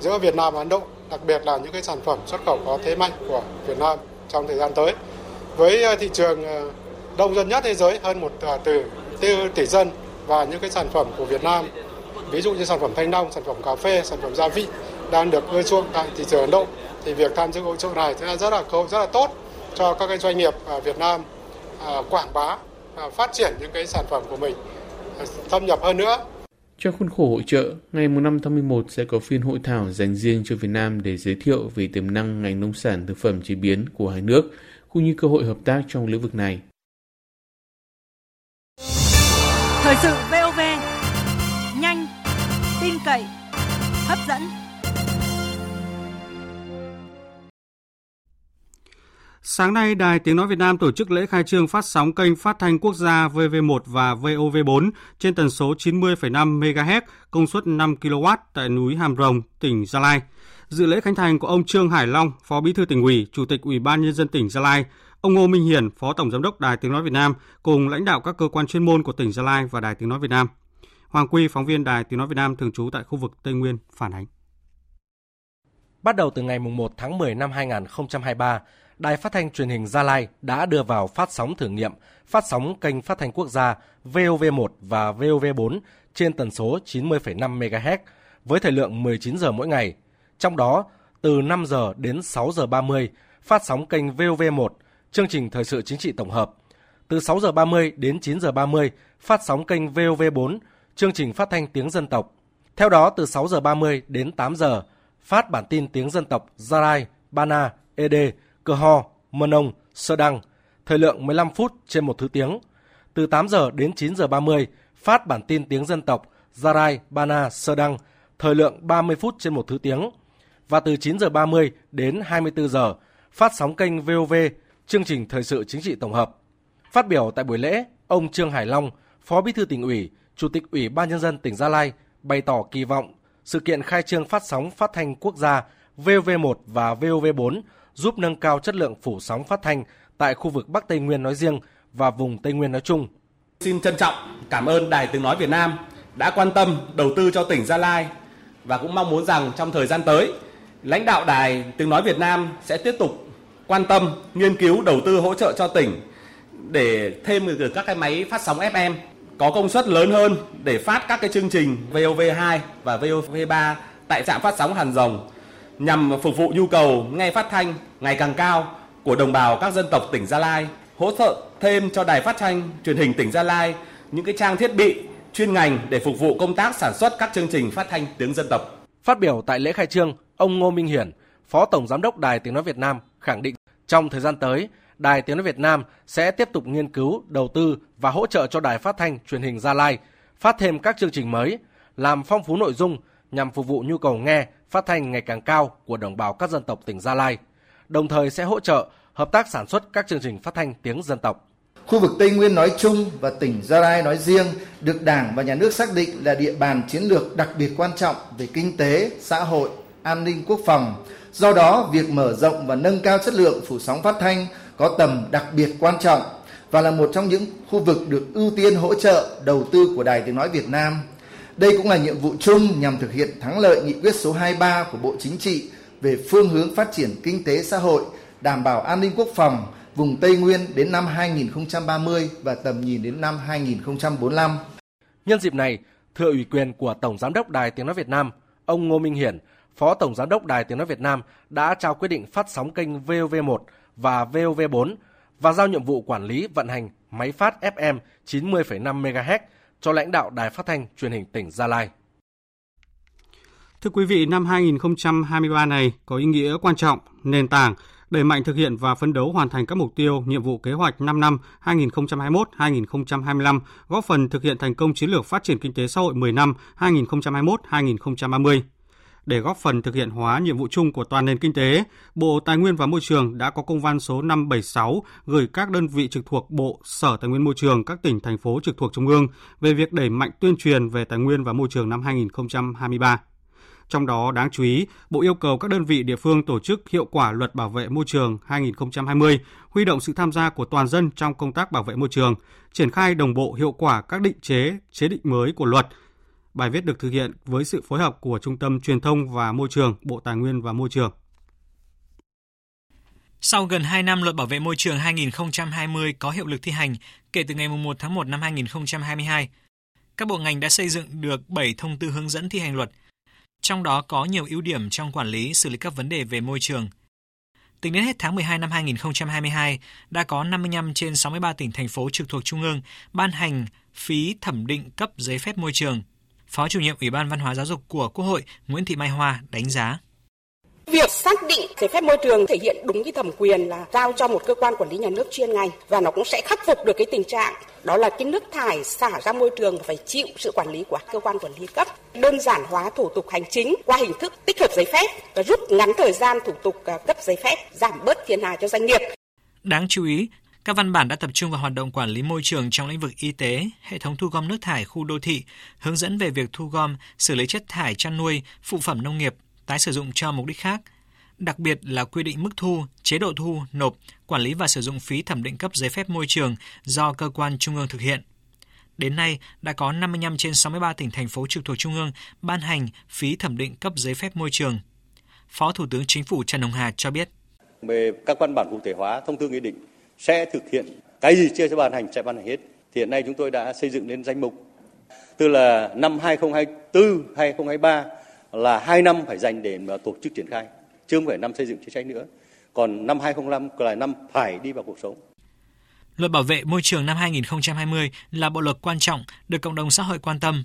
giữa Việt Nam và Ấn Độ, đặc biệt là những cái sản phẩm xuất khẩu có thế mạnh của Việt Nam trong thời gian tới. Với thị trường đông dân nhất thế giới hơn một từ tư tỷ dân và những cái sản phẩm của Việt Nam, ví dụ như sản phẩm thanh long, sản phẩm cà phê, sản phẩm gia vị đang được ưa chuộng tại thị trường Ấn Độ thì việc tham dự hội trợ này sẽ rất là cơ hội rất là tốt cho các cái doanh nghiệp Việt Nam quảng bá phát triển những cái sản phẩm của mình thâm nhập hơn nữa. Trong khuôn khổ hội trợ, ngày 5 tháng 11 sẽ có phiên hội thảo dành riêng cho Việt Nam để giới thiệu về tiềm năng ngành nông sản thực phẩm chế biến của hai nước, cũng như cơ hội hợp tác trong lĩnh vực này. Thời sự VOV, nhanh, tin cậy, hấp dẫn. Sáng nay, Đài Tiếng Nói Việt Nam tổ chức lễ khai trương phát sóng kênh phát thanh quốc gia VV1 và VOV4 trên tần số 90,5 MHz, công suất 5 kW tại núi Hàm Rồng, tỉnh Gia Lai. Dự lễ khánh thành của ông Trương Hải Long, Phó Bí thư tỉnh ủy, Chủ tịch Ủy ban nhân dân tỉnh Gia Lai, ông Ngô Minh Hiển, Phó Tổng giám đốc Đài Tiếng nói Việt Nam cùng lãnh đạo các cơ quan chuyên môn của tỉnh Gia Lai và Đài Tiếng nói Việt Nam. Hoàng Quy, phóng viên Đài Tiếng nói Việt Nam thường trú tại khu vực Tây Nguyên phản ánh. Bắt đầu từ ngày 1 tháng 10 năm 2023, Đài Phát thanh Truyền hình Gia Lai đã đưa vào phát sóng thử nghiệm phát sóng kênh phát thanh quốc gia VOV1 và VOV4 trên tần số 90,5 MHz với thời lượng 19 giờ mỗi ngày. Trong đó, từ 5 giờ đến 6 giờ 30 phát sóng kênh VOV1, chương trình thời sự chính trị tổng hợp. Từ 6 giờ 30 đến 9 giờ 30 phát sóng kênh VOV4, chương trình phát thanh tiếng dân tộc. Theo đó, từ 6 giờ 30 đến 8 giờ, phát bản tin tiếng dân tộc Gia Lai, Bana, ed. Cơ Ho, Mân Ông, Sơ Đăng, thời lượng 15 phút trên một thứ tiếng. Từ 8 giờ đến 9 giờ 30, phát bản tin tiếng dân tộc Gia Rai, Bana, Sơ Đăng, thời lượng 30 phút trên một thứ tiếng. và từ 9 giờ 30 đến 24 giờ phát sóng kênh VOV chương trình thời sự chính trị tổng hợp. Phát biểu tại buổi lễ, ông Trương Hải Long, Phó Bí thư tỉnh ủy, Chủ tịch Ủy ban nhân dân tỉnh Gia Lai bày tỏ kỳ vọng sự kiện khai trương phát sóng phát thanh quốc gia VOV1 và VOV4 giúp nâng cao chất lượng phủ sóng phát thanh tại khu vực Bắc Tây Nguyên nói riêng và vùng Tây Nguyên nói chung. Xin trân trọng cảm ơn Đài Tiếng Nói Việt Nam đã quan tâm đầu tư cho tỉnh Gia Lai và cũng mong muốn rằng trong thời gian tới, lãnh đạo Đài Tiếng Nói Việt Nam sẽ tiếp tục quan tâm, nghiên cứu đầu tư hỗ trợ cho tỉnh để thêm được các cái máy phát sóng FM có công suất lớn hơn để phát các cái chương trình VOV2 và VOV3 tại trạm phát sóng Hàn Rồng nhằm phục vụ nhu cầu nghe phát thanh ngày càng cao của đồng bào các dân tộc tỉnh Gia Lai, hỗ trợ thêm cho đài phát thanh truyền hình tỉnh Gia Lai những cái trang thiết bị chuyên ngành để phục vụ công tác sản xuất các chương trình phát thanh tiếng dân tộc. Phát biểu tại lễ khai trương, ông Ngô Minh Hiển, Phó Tổng Giám đốc Đài Tiếng Nói Việt Nam khẳng định trong thời gian tới, Đài Tiếng Nói Việt Nam sẽ tiếp tục nghiên cứu, đầu tư và hỗ trợ cho Đài Phát thanh Truyền hình Gia Lai phát thêm các chương trình mới, làm phong phú nội dung nhằm phục vụ nhu cầu nghe, phát thanh ngày càng cao của đồng bào các dân tộc tỉnh Gia Lai. Đồng thời sẽ hỗ trợ hợp tác sản xuất các chương trình phát thanh tiếng dân tộc. Khu vực Tây Nguyên nói chung và tỉnh Gia Lai nói riêng được Đảng và Nhà nước xác định là địa bàn chiến lược đặc biệt quan trọng về kinh tế, xã hội, an ninh quốc phòng. Do đó, việc mở rộng và nâng cao chất lượng phủ sóng phát thanh có tầm đặc biệt quan trọng và là một trong những khu vực được ưu tiên hỗ trợ đầu tư của Đài Tiếng Nói Việt Nam. Đây cũng là nhiệm vụ chung nhằm thực hiện thắng lợi nghị quyết số 23 của Bộ Chính trị về phương hướng phát triển kinh tế xã hội, đảm bảo an ninh quốc phòng, vùng Tây Nguyên đến năm 2030 và tầm nhìn đến năm 2045. Nhân dịp này, thừa ủy quyền của Tổng Giám đốc Đài Tiếng Nói Việt Nam, ông Ngô Minh Hiển, Phó Tổng Giám đốc Đài Tiếng Nói Việt Nam đã trao quyết định phát sóng kênh VOV1 và VOV4 và giao nhiệm vụ quản lý vận hành máy phát FM 90,5 MHz cho lãnh đạo Đài Phát thanh Truyền hình tỉnh Gia Lai. Thưa quý vị, năm 2023 này có ý nghĩa quan trọng, nền tảng đẩy mạnh thực hiện và phấn đấu hoàn thành các mục tiêu, nhiệm vụ kế hoạch 5 năm 2021-2025, góp phần thực hiện thành công chiến lược phát triển kinh tế xã hội 10 năm 2021-2030. Để góp phần thực hiện hóa nhiệm vụ chung của toàn nền kinh tế, Bộ Tài nguyên và Môi trường đã có công văn số 576 gửi các đơn vị trực thuộc Bộ, Sở Tài nguyên Môi trường, các tỉnh, thành phố trực thuộc Trung ương về việc đẩy mạnh tuyên truyền về tài nguyên và môi trường năm 2023. Trong đó đáng chú ý, Bộ yêu cầu các đơn vị địa phương tổ chức hiệu quả luật bảo vệ môi trường 2020, huy động sự tham gia của toàn dân trong công tác bảo vệ môi trường, triển khai đồng bộ hiệu quả các định chế, chế định mới của luật. Bài viết được thực hiện với sự phối hợp của Trung tâm Truyền thông và Môi trường, Bộ Tài nguyên và Môi trường. Sau gần 2 năm luật bảo vệ môi trường 2020 có hiệu lực thi hành kể từ ngày 1 tháng 1 năm 2022, các bộ ngành đã xây dựng được 7 thông tư hướng dẫn thi hành luật – trong đó có nhiều ưu điểm trong quản lý xử lý các vấn đề về môi trường. Tính đến hết tháng 12 năm 2022, đã có 55 trên 63 tỉnh thành phố trực thuộc Trung ương ban hành phí thẩm định cấp giấy phép môi trường. Phó chủ nhiệm Ủy ban Văn hóa Giáo dục của Quốc hội Nguyễn Thị Mai Hoa đánh giá. Việc xác định giấy phép môi trường thể hiện đúng cái thẩm quyền là giao cho một cơ quan quản lý nhà nước chuyên ngành và nó cũng sẽ khắc phục được cái tình trạng đó là cái nước thải xả ra môi trường phải chịu sự quản lý của cơ quan quản lý cấp, đơn giản hóa thủ tục hành chính qua hình thức tích hợp giấy phép và rút ngắn thời gian thủ tục à, cấp giấy phép, giảm bớt phiền hà cho doanh nghiệp. Đáng chú ý, các văn bản đã tập trung vào hoạt động quản lý môi trường trong lĩnh vực y tế, hệ thống thu gom nước thải khu đô thị, hướng dẫn về việc thu gom, xử lý chất thải chăn nuôi, phụ phẩm nông nghiệp, tái sử dụng cho mục đích khác. Đặc biệt là quy định mức thu, chế độ thu, nộp, quản lý và sử dụng phí thẩm định cấp giấy phép môi trường do cơ quan trung ương thực hiện. Đến nay, đã có 55 trên 63 tỉnh thành phố trực thuộc trung ương ban hành phí thẩm định cấp giấy phép môi trường. Phó Thủ tướng Chính phủ Trần Hồng Hà cho biết. Về các văn bản cụ thể hóa, thông tư nghị định sẽ thực hiện cái gì chưa sẽ ban hành sẽ ban hành hết. Thì hiện nay chúng tôi đã xây dựng lên danh mục. Từ là năm 2024, 2023 là hai năm phải dành để mà tổ chức triển khai, chứ không phải năm xây dựng chính sách nữa. Còn năm 2005 là năm phải đi vào cuộc sống. Luật bảo vệ môi trường năm 2020 là bộ luật quan trọng được cộng đồng xã hội quan tâm.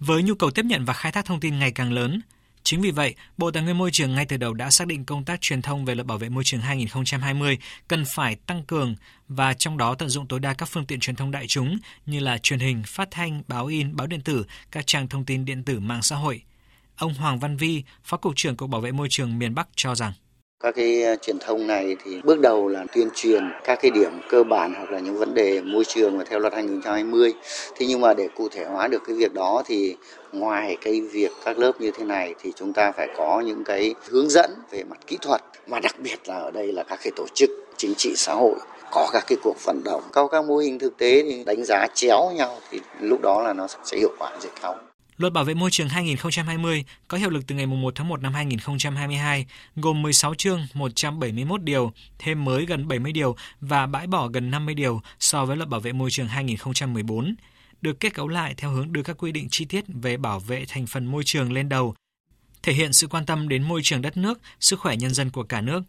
Với nhu cầu tiếp nhận và khai thác thông tin ngày càng lớn, Chính vì vậy, Bộ Tài nguyên Môi trường ngay từ đầu đã xác định công tác truyền thông về luật bảo vệ môi trường 2020 cần phải tăng cường và trong đó tận dụng tối đa các phương tiện truyền thông đại chúng như là truyền hình, phát thanh, báo in, báo điện tử, các trang thông tin điện tử mạng xã hội – Ông Hoàng Văn Vi, Phó Cục trưởng Cục Bảo vệ Môi trường miền Bắc cho rằng các cái ờ, truyền thông này thì bước đầu là tuyên truyền các cái điểm cơ bản hoặc là những vấn đề môi trường và theo luật 2020. Thế nhưng mà để cụ thể hóa được cái việc đó thì ngoài cái việc các lớp như thế này thì chúng ta phải có những cái hướng dẫn về mặt kỹ thuật mà đặc biệt là ở đây là các cái tổ chức chính trị xã hội có các cái cuộc vận động có các mô hình thực tế thì đánh giá chéo nhau thì lúc đó là nó sẽ hiệu quả rất cao. Luật Bảo vệ môi trường 2020 có hiệu lực từ ngày 1 tháng 1 năm 2022, gồm 16 chương, 171 điều, thêm mới gần 70 điều và bãi bỏ gần 50 điều so với Luật Bảo vệ môi trường 2014, được kết cấu lại theo hướng đưa các quy định chi tiết về bảo vệ thành phần môi trường lên đầu, thể hiện sự quan tâm đến môi trường đất nước, sức khỏe nhân dân của cả nước.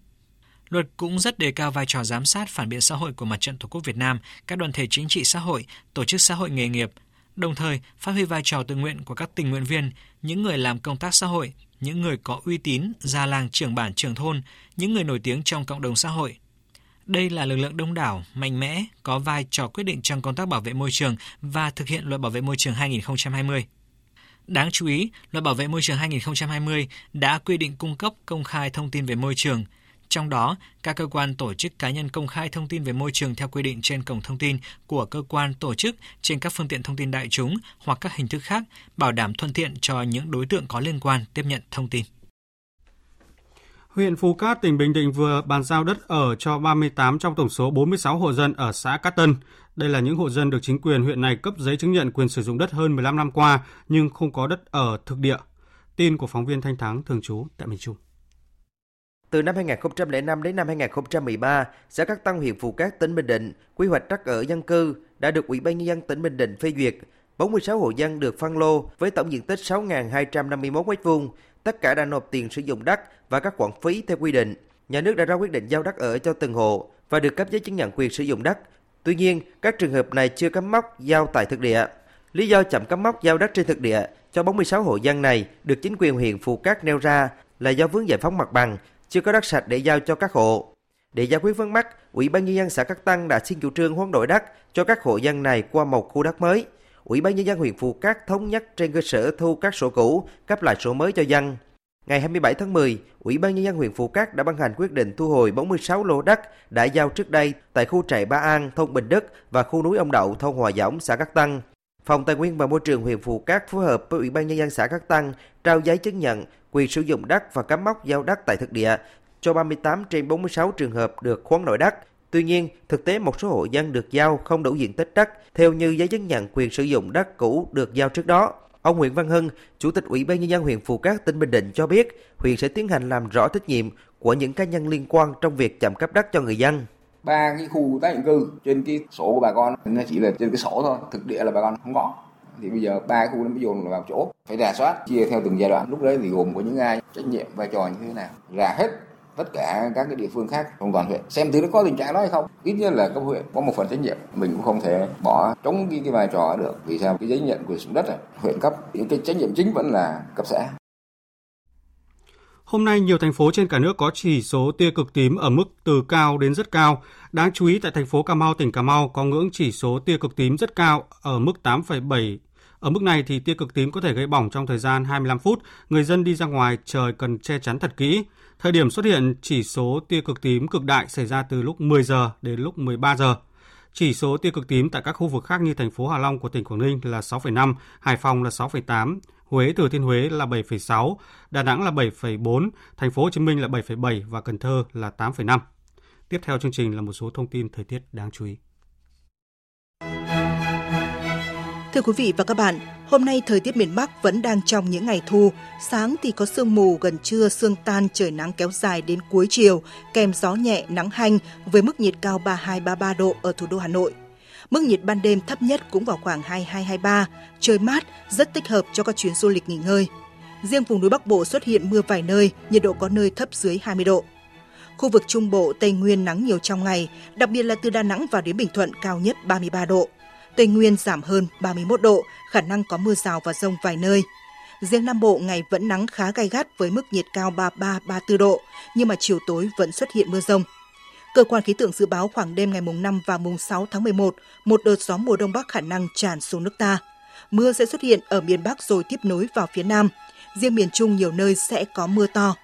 Luật cũng rất đề cao vai trò giám sát phản biện xã hội của Mặt trận Tổ quốc Việt Nam, các đoàn thể chính trị xã hội, tổ chức xã hội nghề nghiệp – đồng thời phát huy vai trò tự nguyện của các tình nguyện viên, những người làm công tác xã hội, những người có uy tín, già làng trưởng bản trưởng thôn, những người nổi tiếng trong cộng đồng xã hội. Đây là lực lượng đông đảo, mạnh mẽ, có vai trò quyết định trong công tác bảo vệ môi trường và thực hiện luật bảo vệ môi trường 2020. Đáng chú ý, luật bảo vệ môi trường 2020 đã quy định cung cấp công khai thông tin về môi trường – trong đó, các cơ quan tổ chức cá nhân công khai thông tin về môi trường theo quy định trên cổng thông tin của cơ quan tổ chức trên các phương tiện thông tin đại chúng hoặc các hình thức khác, bảo đảm thuận tiện cho những đối tượng có liên quan tiếp nhận thông tin. Huyện Phú Cát, tỉnh Bình Định vừa bàn giao đất ở cho 38 trong tổng số 46 hộ dân ở xã Cát Tân. Đây là những hộ dân được chính quyền huyện này cấp giấy chứng nhận quyền sử dụng đất hơn 15 năm qua nhưng không có đất ở thực địa. Tin của phóng viên Thanh Thắng thường trú tại miền Trung. Từ năm 2005 đến năm 2013, xã Cát Tăng huyện Phù Cát, tỉnh Bình Định quy hoạch đất ở dân cư đã được Ủy ban nhân dân tỉnh Bình Định phê duyệt. 46 hộ dân được phân lô với tổng diện tích 6.251 m2, tất cả đã nộp tiền sử dụng đất và các khoản phí theo quy định. Nhà nước đã ra quyết định giao đất ở cho từng hộ và được cấp giấy chứng nhận quyền sử dụng đất. Tuy nhiên, các trường hợp này chưa cắm mốc giao tại thực địa. Lý do chậm cắm mốc giao đất trên thực địa cho 46 hộ dân này được chính quyền huyện Phù Cát nêu ra là do vướng giải phóng mặt bằng chưa có đất sạch để giao cho các hộ. Để giải quyết vướng mắt, Ủy ban nhân dân xã Cát Tăng đã xin chủ trương hoán đổi đất cho các hộ dân này qua một khu đất mới. Ủy ban nhân dân huyện Phù Cát thống nhất trên cơ sở thu các sổ cũ, cấp lại sổ mới cho dân. Ngày 27 tháng 10, Ủy ban nhân dân huyện Phù Cát đã ban hành quyết định thu hồi 46 lô đất đã giao trước đây tại khu trại Ba An, thôn Bình Đức và khu núi Ông Đậu, thôn Hòa Giỏng, xã Cát Tăng. Phòng Tài nguyên và Môi trường huyện Phù Cát phối hợp với Ủy ban nhân dân xã Cát Tăng trao giấy chứng nhận quyền sử dụng đất và cắm mốc giao đất tại thực địa cho 38 trên 46 trường hợp được khoán đổi đất. Tuy nhiên, thực tế một số hộ dân được giao không đủ diện tích đất theo như giấy chứng nhận quyền sử dụng đất cũ được giao trước đó. Ông Nguyễn Văn Hưng, Chủ tịch Ủy ban nhân dân huyện Phù Cát, tỉnh Bình Định cho biết, huyện sẽ tiến hành làm rõ trách nhiệm của những cá nhân liên quan trong việc chậm cấp đất cho người dân ba cái khu tái định cư trên cái sổ của bà con nó chỉ là trên cái sổ thôi thực địa là bà con không có thì bây giờ ba khu nó mới dồn vào chỗ phải rà soát chia theo từng giai đoạn. Lúc đấy thì gồm có những ai trách nhiệm vai trò như thế nào. Rà hết tất cả các cái địa phương khác trong toàn huyện. Xem thử nó có tình trạng đó hay không. Ít nhất là cấp huyện có một phần trách nhiệm. Mình cũng không thể bỏ trống cái, cái vai trò được. Vì sao? Cái giấy nhận quyền sử dụng đất này, huyện cấp những cái trách nhiệm chính vẫn là cấp xã. Hôm nay, nhiều thành phố trên cả nước có chỉ số tia cực tím ở mức từ cao đến rất cao. Đáng chú ý tại thành phố Cà Mau, tỉnh Cà Mau có ngưỡng chỉ số tia cực tím rất cao ở mức 8,7 ở mức này thì tia cực tím có thể gây bỏng trong thời gian 25 phút. Người dân đi ra ngoài trời cần che chắn thật kỹ. Thời điểm xuất hiện chỉ số tia cực tím cực đại xảy ra từ lúc 10 giờ đến lúc 13 giờ. Chỉ số tia cực tím tại các khu vực khác như thành phố Hà Long của tỉnh Quảng Ninh là 6,5, Hải Phòng là 6,8, Huế, Thừa Thiên Huế là 7,6, Đà Nẵng là 7,4, Thành phố Hồ Chí Minh là 7,7 và Cần Thơ là 8,5. Tiếp theo chương trình là một số thông tin thời tiết đáng chú ý. Thưa quý vị và các bạn, hôm nay thời tiết miền Bắc vẫn đang trong những ngày thu. Sáng thì có sương mù, gần trưa sương tan, trời nắng kéo dài đến cuối chiều, kèm gió nhẹ, nắng hanh với mức nhiệt cao 32-33 độ ở thủ đô Hà Nội. Mức nhiệt ban đêm thấp nhất cũng vào khoảng 22-23, trời mát, rất thích hợp cho các chuyến du lịch nghỉ ngơi. Riêng vùng núi Bắc Bộ xuất hiện mưa vài nơi, nhiệt độ có nơi thấp dưới 20 độ. Khu vực Trung Bộ, Tây Nguyên nắng nhiều trong ngày, đặc biệt là từ Đà Nẵng vào đến Bình Thuận cao nhất 33 độ. Tây Nguyên giảm hơn 31 độ, khả năng có mưa rào và rông vài nơi. Riêng Nam Bộ ngày vẫn nắng khá gai gắt với mức nhiệt cao 33-34 độ, nhưng mà chiều tối vẫn xuất hiện mưa rông. Cơ quan khí tượng dự báo khoảng đêm ngày mùng 5 và mùng 6 tháng 11, một đợt gió mùa đông bắc khả năng tràn xuống nước ta. Mưa sẽ xuất hiện ở miền Bắc rồi tiếp nối vào phía Nam. riêng miền Trung nhiều nơi sẽ có mưa to.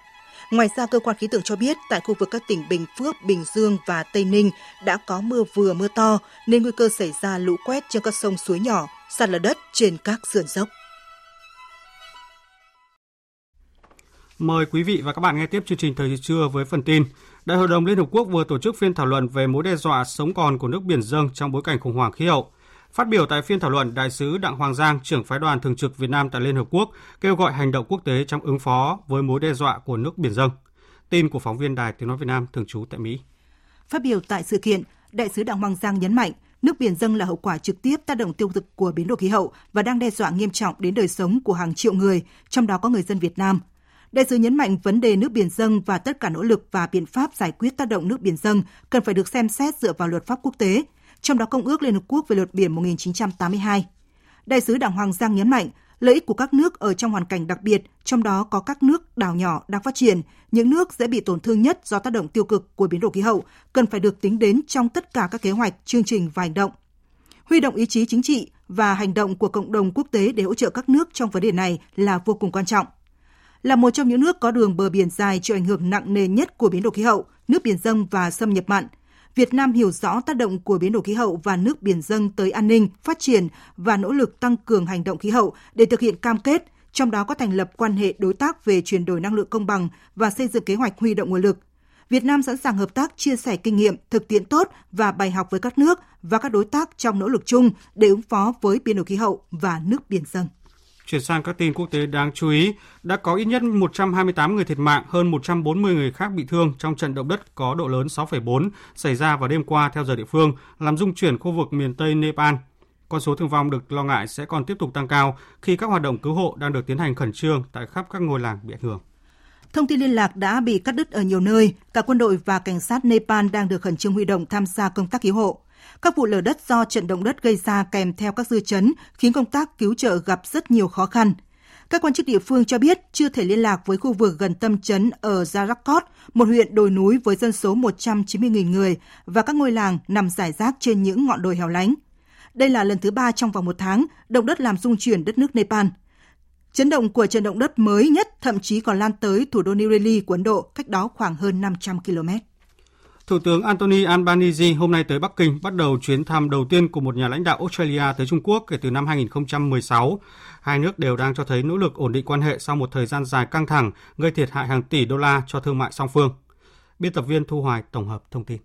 Ngoài ra, cơ quan khí tượng cho biết tại khu vực các tỉnh Bình Phước, Bình Dương và Tây Ninh đã có mưa vừa mưa to nên nguy cơ xảy ra lũ quét trên các sông suối nhỏ, sạt lở đất trên các sườn dốc. Mời quý vị và các bạn nghe tiếp chương trình Thời trưa với phần tin. Đại hội đồng Liên Hợp Quốc vừa tổ chức phiên thảo luận về mối đe dọa sống còn của nước biển dương trong bối cảnh khủng hoảng khí hậu. Phát biểu tại phiên thảo luận, Đại sứ Đặng Hoàng Giang, trưởng phái đoàn thường trực Việt Nam tại Liên Hợp Quốc, kêu gọi hành động quốc tế trong ứng phó với mối đe dọa của nước biển dương. Tin của phóng viên Đài Tiếng Nói Việt Nam thường trú tại Mỹ. Phát biểu tại sự kiện, Đại sứ Đặng Hoàng Giang nhấn mạnh, nước biển dâng là hậu quả trực tiếp tác động tiêu cực của biến đổi khí hậu và đang đe dọa nghiêm trọng đến đời sống của hàng triệu người, trong đó có người dân Việt Nam. Đại sứ nhấn mạnh vấn đề nước biển dâng và tất cả nỗ lực và biện pháp giải quyết tác động nước biển dâng cần phải được xem xét dựa vào luật pháp quốc tế, trong đó Công ước Liên Hợp Quốc về luật biển 1982. Đại sứ Đảng Hoàng Giang nhấn mạnh, lợi ích của các nước ở trong hoàn cảnh đặc biệt, trong đó có các nước đảo nhỏ đang phát triển, những nước dễ bị tổn thương nhất do tác động tiêu cực của biến đổi khí hậu, cần phải được tính đến trong tất cả các kế hoạch, chương trình và hành động. Huy động ý chí chính trị và hành động của cộng đồng quốc tế để hỗ trợ các nước trong vấn đề này là vô cùng quan trọng. Là một trong những nước có đường bờ biển dài chịu ảnh hưởng nặng nề nhất của biến đổi khí hậu, nước biển dâng và xâm nhập mặn – Việt Nam hiểu rõ tác động của biến đổi khí hậu và nước biển dâng tới an ninh, phát triển và nỗ lực tăng cường hành động khí hậu để thực hiện cam kết, trong đó có thành lập quan hệ đối tác về chuyển đổi năng lượng công bằng và xây dựng kế hoạch huy động nguồn lực. Việt Nam sẵn sàng hợp tác chia sẻ kinh nghiệm, thực tiễn tốt và bài học với các nước và các đối tác trong nỗ lực chung để ứng phó với biến đổi khí hậu và nước biển dâng. Chuyển sang các tin quốc tế đáng chú ý, đã có ít nhất 128 người thiệt mạng, hơn 140 người khác bị thương trong trận động đất có độ lớn 6,4 xảy ra vào đêm qua theo giờ địa phương, làm rung chuyển khu vực miền Tây Nepal. Con số thương vong được lo ngại sẽ còn tiếp tục tăng cao khi các hoạt động cứu hộ đang được tiến hành khẩn trương tại khắp các ngôi làng bị ảnh hưởng. Thông tin liên lạc đã bị cắt đứt ở nhiều nơi, cả quân đội và cảnh sát Nepal đang được khẩn trương huy động tham gia công tác cứu hộ. Các vụ lở đất do trận động đất gây ra kèm theo các dư chấn khiến công tác cứu trợ gặp rất nhiều khó khăn. Các quan chức địa phương cho biết chưa thể liên lạc với khu vực gần tâm chấn ở Jarakot, một huyện đồi núi với dân số 190.000 người và các ngôi làng nằm rải rác trên những ngọn đồi hẻo lánh. Đây là lần thứ ba trong vòng một tháng động đất làm rung chuyển đất nước Nepal. Chấn động của trận động đất mới nhất thậm chí còn lan tới thủ đô New Delhi của Ấn Độ, cách đó khoảng hơn 500 km. Thủ tướng Anthony Albanese hôm nay tới Bắc Kinh bắt đầu chuyến thăm đầu tiên của một nhà lãnh đạo Australia tới Trung Quốc kể từ năm 2016. Hai nước đều đang cho thấy nỗ lực ổn định quan hệ sau một thời gian dài căng thẳng, gây thiệt hại hàng tỷ đô la cho thương mại song phương. Biên tập viên Thu Hoài tổng hợp thông tin.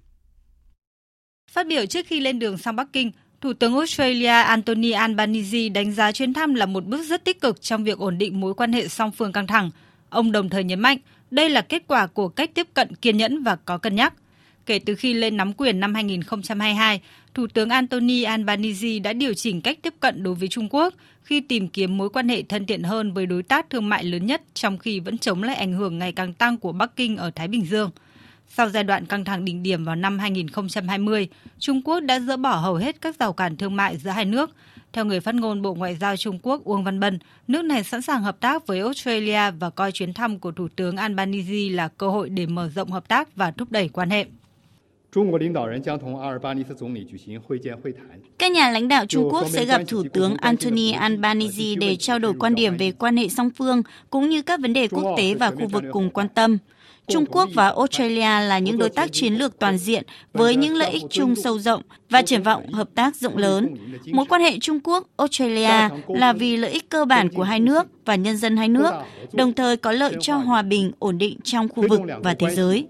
Phát biểu trước khi lên đường sang Bắc Kinh, Thủ tướng Australia Anthony Albanese đánh giá chuyến thăm là một bước rất tích cực trong việc ổn định mối quan hệ song phương căng thẳng. Ông đồng thời nhấn mạnh đây là kết quả của cách tiếp cận kiên nhẫn và có cân nhắc – Kể từ khi lên nắm quyền năm 2022, Thủ tướng Anthony Albanese đã điều chỉnh cách tiếp cận đối với Trung Quốc khi tìm kiếm mối quan hệ thân thiện hơn với đối tác thương mại lớn nhất trong khi vẫn chống lại ảnh hưởng ngày càng tăng của Bắc Kinh ở Thái Bình Dương. Sau giai đoạn căng thẳng đỉnh điểm vào năm 2020, Trung Quốc đã dỡ bỏ hầu hết các rào cản thương mại giữa hai nước. Theo người phát ngôn Bộ Ngoại giao Trung Quốc Uông Văn Bân, nước này sẵn sàng hợp tác với Australia và coi chuyến thăm của Thủ tướng Albanese là cơ hội để mở rộng hợp tác và thúc đẩy quan hệ. Các nhà lãnh đạo Trung Quốc sẽ gặp Thủ tướng Anthony Albanese để trao đổi quan điểm về quan hệ song phương cũng như các vấn đề quốc tế và khu vực cùng quan tâm. Trung Quốc và Australia là những đối tác chiến lược toàn diện với những lợi ích chung sâu rộng và triển vọng hợp tác rộng lớn. Mối quan hệ Trung Quốc-Australia là vì lợi ích cơ bản của hai nước và nhân dân hai nước, đồng thời có lợi cho hòa bình, ổn định trong khu vực và thế giới.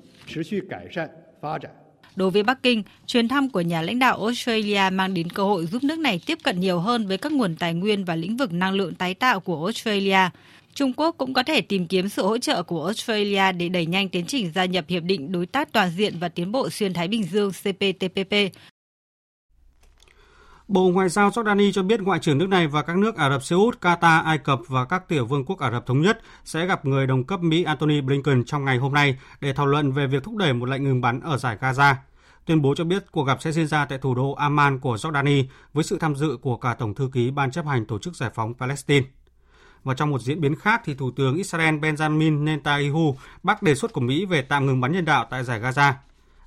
Đối với Bắc Kinh, chuyến thăm của nhà lãnh đạo Australia mang đến cơ hội giúp nước này tiếp cận nhiều hơn với các nguồn tài nguyên và lĩnh vực năng lượng tái tạo của Australia. Trung Quốc cũng có thể tìm kiếm sự hỗ trợ của Australia để đẩy nhanh tiến trình gia nhập Hiệp định Đối tác Toàn diện và Tiến bộ Xuyên Thái Bình Dương CPTPP. Bộ Ngoại giao Jordani cho biết Ngoại trưởng nước này và các nước Ả Rập Xê Út, Qatar, Ai Cập và các tiểu vương quốc Ả Rập Thống Nhất sẽ gặp người đồng cấp Mỹ Antony Blinken trong ngày hôm nay để thảo luận về việc thúc đẩy một lệnh ngừng bắn ở giải Gaza. Tuyên bố cho biết cuộc gặp sẽ diễn ra tại thủ đô Amman của Jordani với sự tham dự của cả Tổng thư ký Ban chấp hành Tổ chức Giải phóng Palestine. Và trong một diễn biến khác thì Thủ tướng Israel Benjamin Netanyahu bác đề xuất của Mỹ về tạm ngừng bắn nhân đạo tại giải Gaza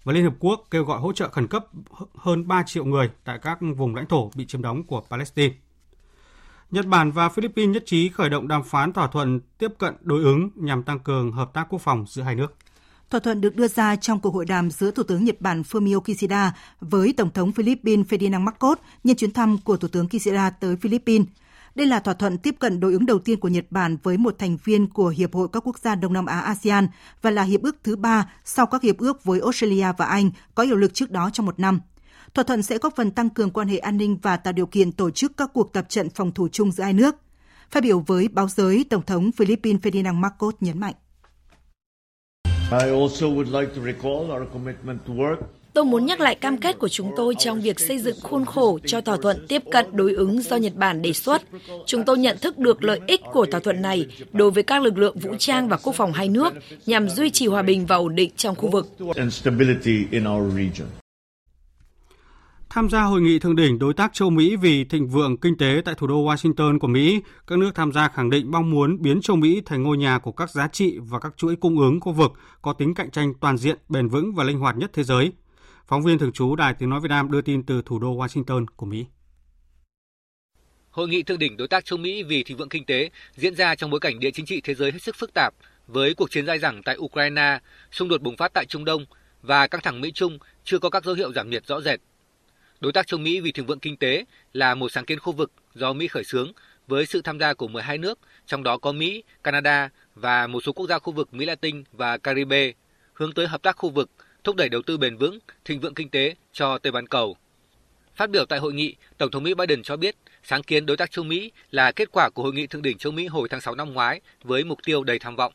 và Liên Hợp Quốc kêu gọi hỗ trợ khẩn cấp hơn 3 triệu người tại các vùng lãnh thổ bị chiếm đóng của Palestine. Nhật Bản và Philippines nhất trí khởi động đàm phán thỏa thuận tiếp cận đối ứng nhằm tăng cường hợp tác quốc phòng giữa hai nước. Thỏa thuận được đưa ra trong cuộc hội đàm giữa Thủ tướng Nhật Bản Fumio Kishida với Tổng thống Philippines Ferdinand Marcos nhân chuyến thăm của Thủ tướng Kishida tới Philippines. Đây là thỏa thuận tiếp cận đối ứng đầu tiên của Nhật Bản với một thành viên của Hiệp hội các quốc gia Đông Nam Á ASEAN và là hiệp ước thứ ba sau các hiệp ước với Australia và Anh có hiệu lực trước đó trong một năm. Thỏa thuận sẽ góp phần tăng cường quan hệ an ninh và tạo điều kiện tổ chức các cuộc tập trận phòng thủ chung giữa hai nước. Phát biểu với báo giới, Tổng thống Philippines Ferdinand Marcos nhấn mạnh. Tôi muốn nhắc lại cam kết của chúng tôi trong việc xây dựng khuôn khổ cho thỏa thuận tiếp cận đối ứng do Nhật Bản đề xuất. Chúng tôi nhận thức được lợi ích của thỏa thuận này đối với các lực lượng vũ trang và quốc phòng hai nước nhằm duy trì hòa bình và ổn định trong khu vực. Tham gia hội nghị thượng đỉnh đối tác châu Mỹ vì thịnh vượng kinh tế tại thủ đô Washington của Mỹ, các nước tham gia khẳng định mong muốn biến châu Mỹ thành ngôi nhà của các giá trị và các chuỗi cung ứng khu vực có tính cạnh tranh toàn diện, bền vững và linh hoạt nhất thế giới. Phóng viên thường trú Đài Tiếng Nói Việt Nam đưa tin từ thủ đô Washington của Mỹ. Hội nghị thượng đỉnh đối tác châu Mỹ vì thịnh vượng kinh tế diễn ra trong bối cảnh địa chính trị thế giới hết sức phức tạp với cuộc chiến dai dẳng tại Ukraine, xung đột bùng phát tại Trung Đông và căng thẳng Mỹ-Trung chưa có các dấu hiệu giảm nhiệt rõ rệt. Đối tác châu Mỹ vì thịnh vượng kinh tế là một sáng kiến khu vực do Mỹ khởi xướng với sự tham gia của 12 nước, trong đó có Mỹ, Canada và một số quốc gia khu vực Mỹ Latin và Caribe, hướng tới hợp tác khu vực, thúc đẩy đầu tư bền vững, thịnh vượng kinh tế cho Tây Bán Cầu. Phát biểu tại hội nghị, Tổng thống Mỹ Biden cho biết sáng kiến đối tác châu Mỹ là kết quả của hội nghị thượng đỉnh châu Mỹ hồi tháng 6 năm ngoái với mục tiêu đầy tham vọng.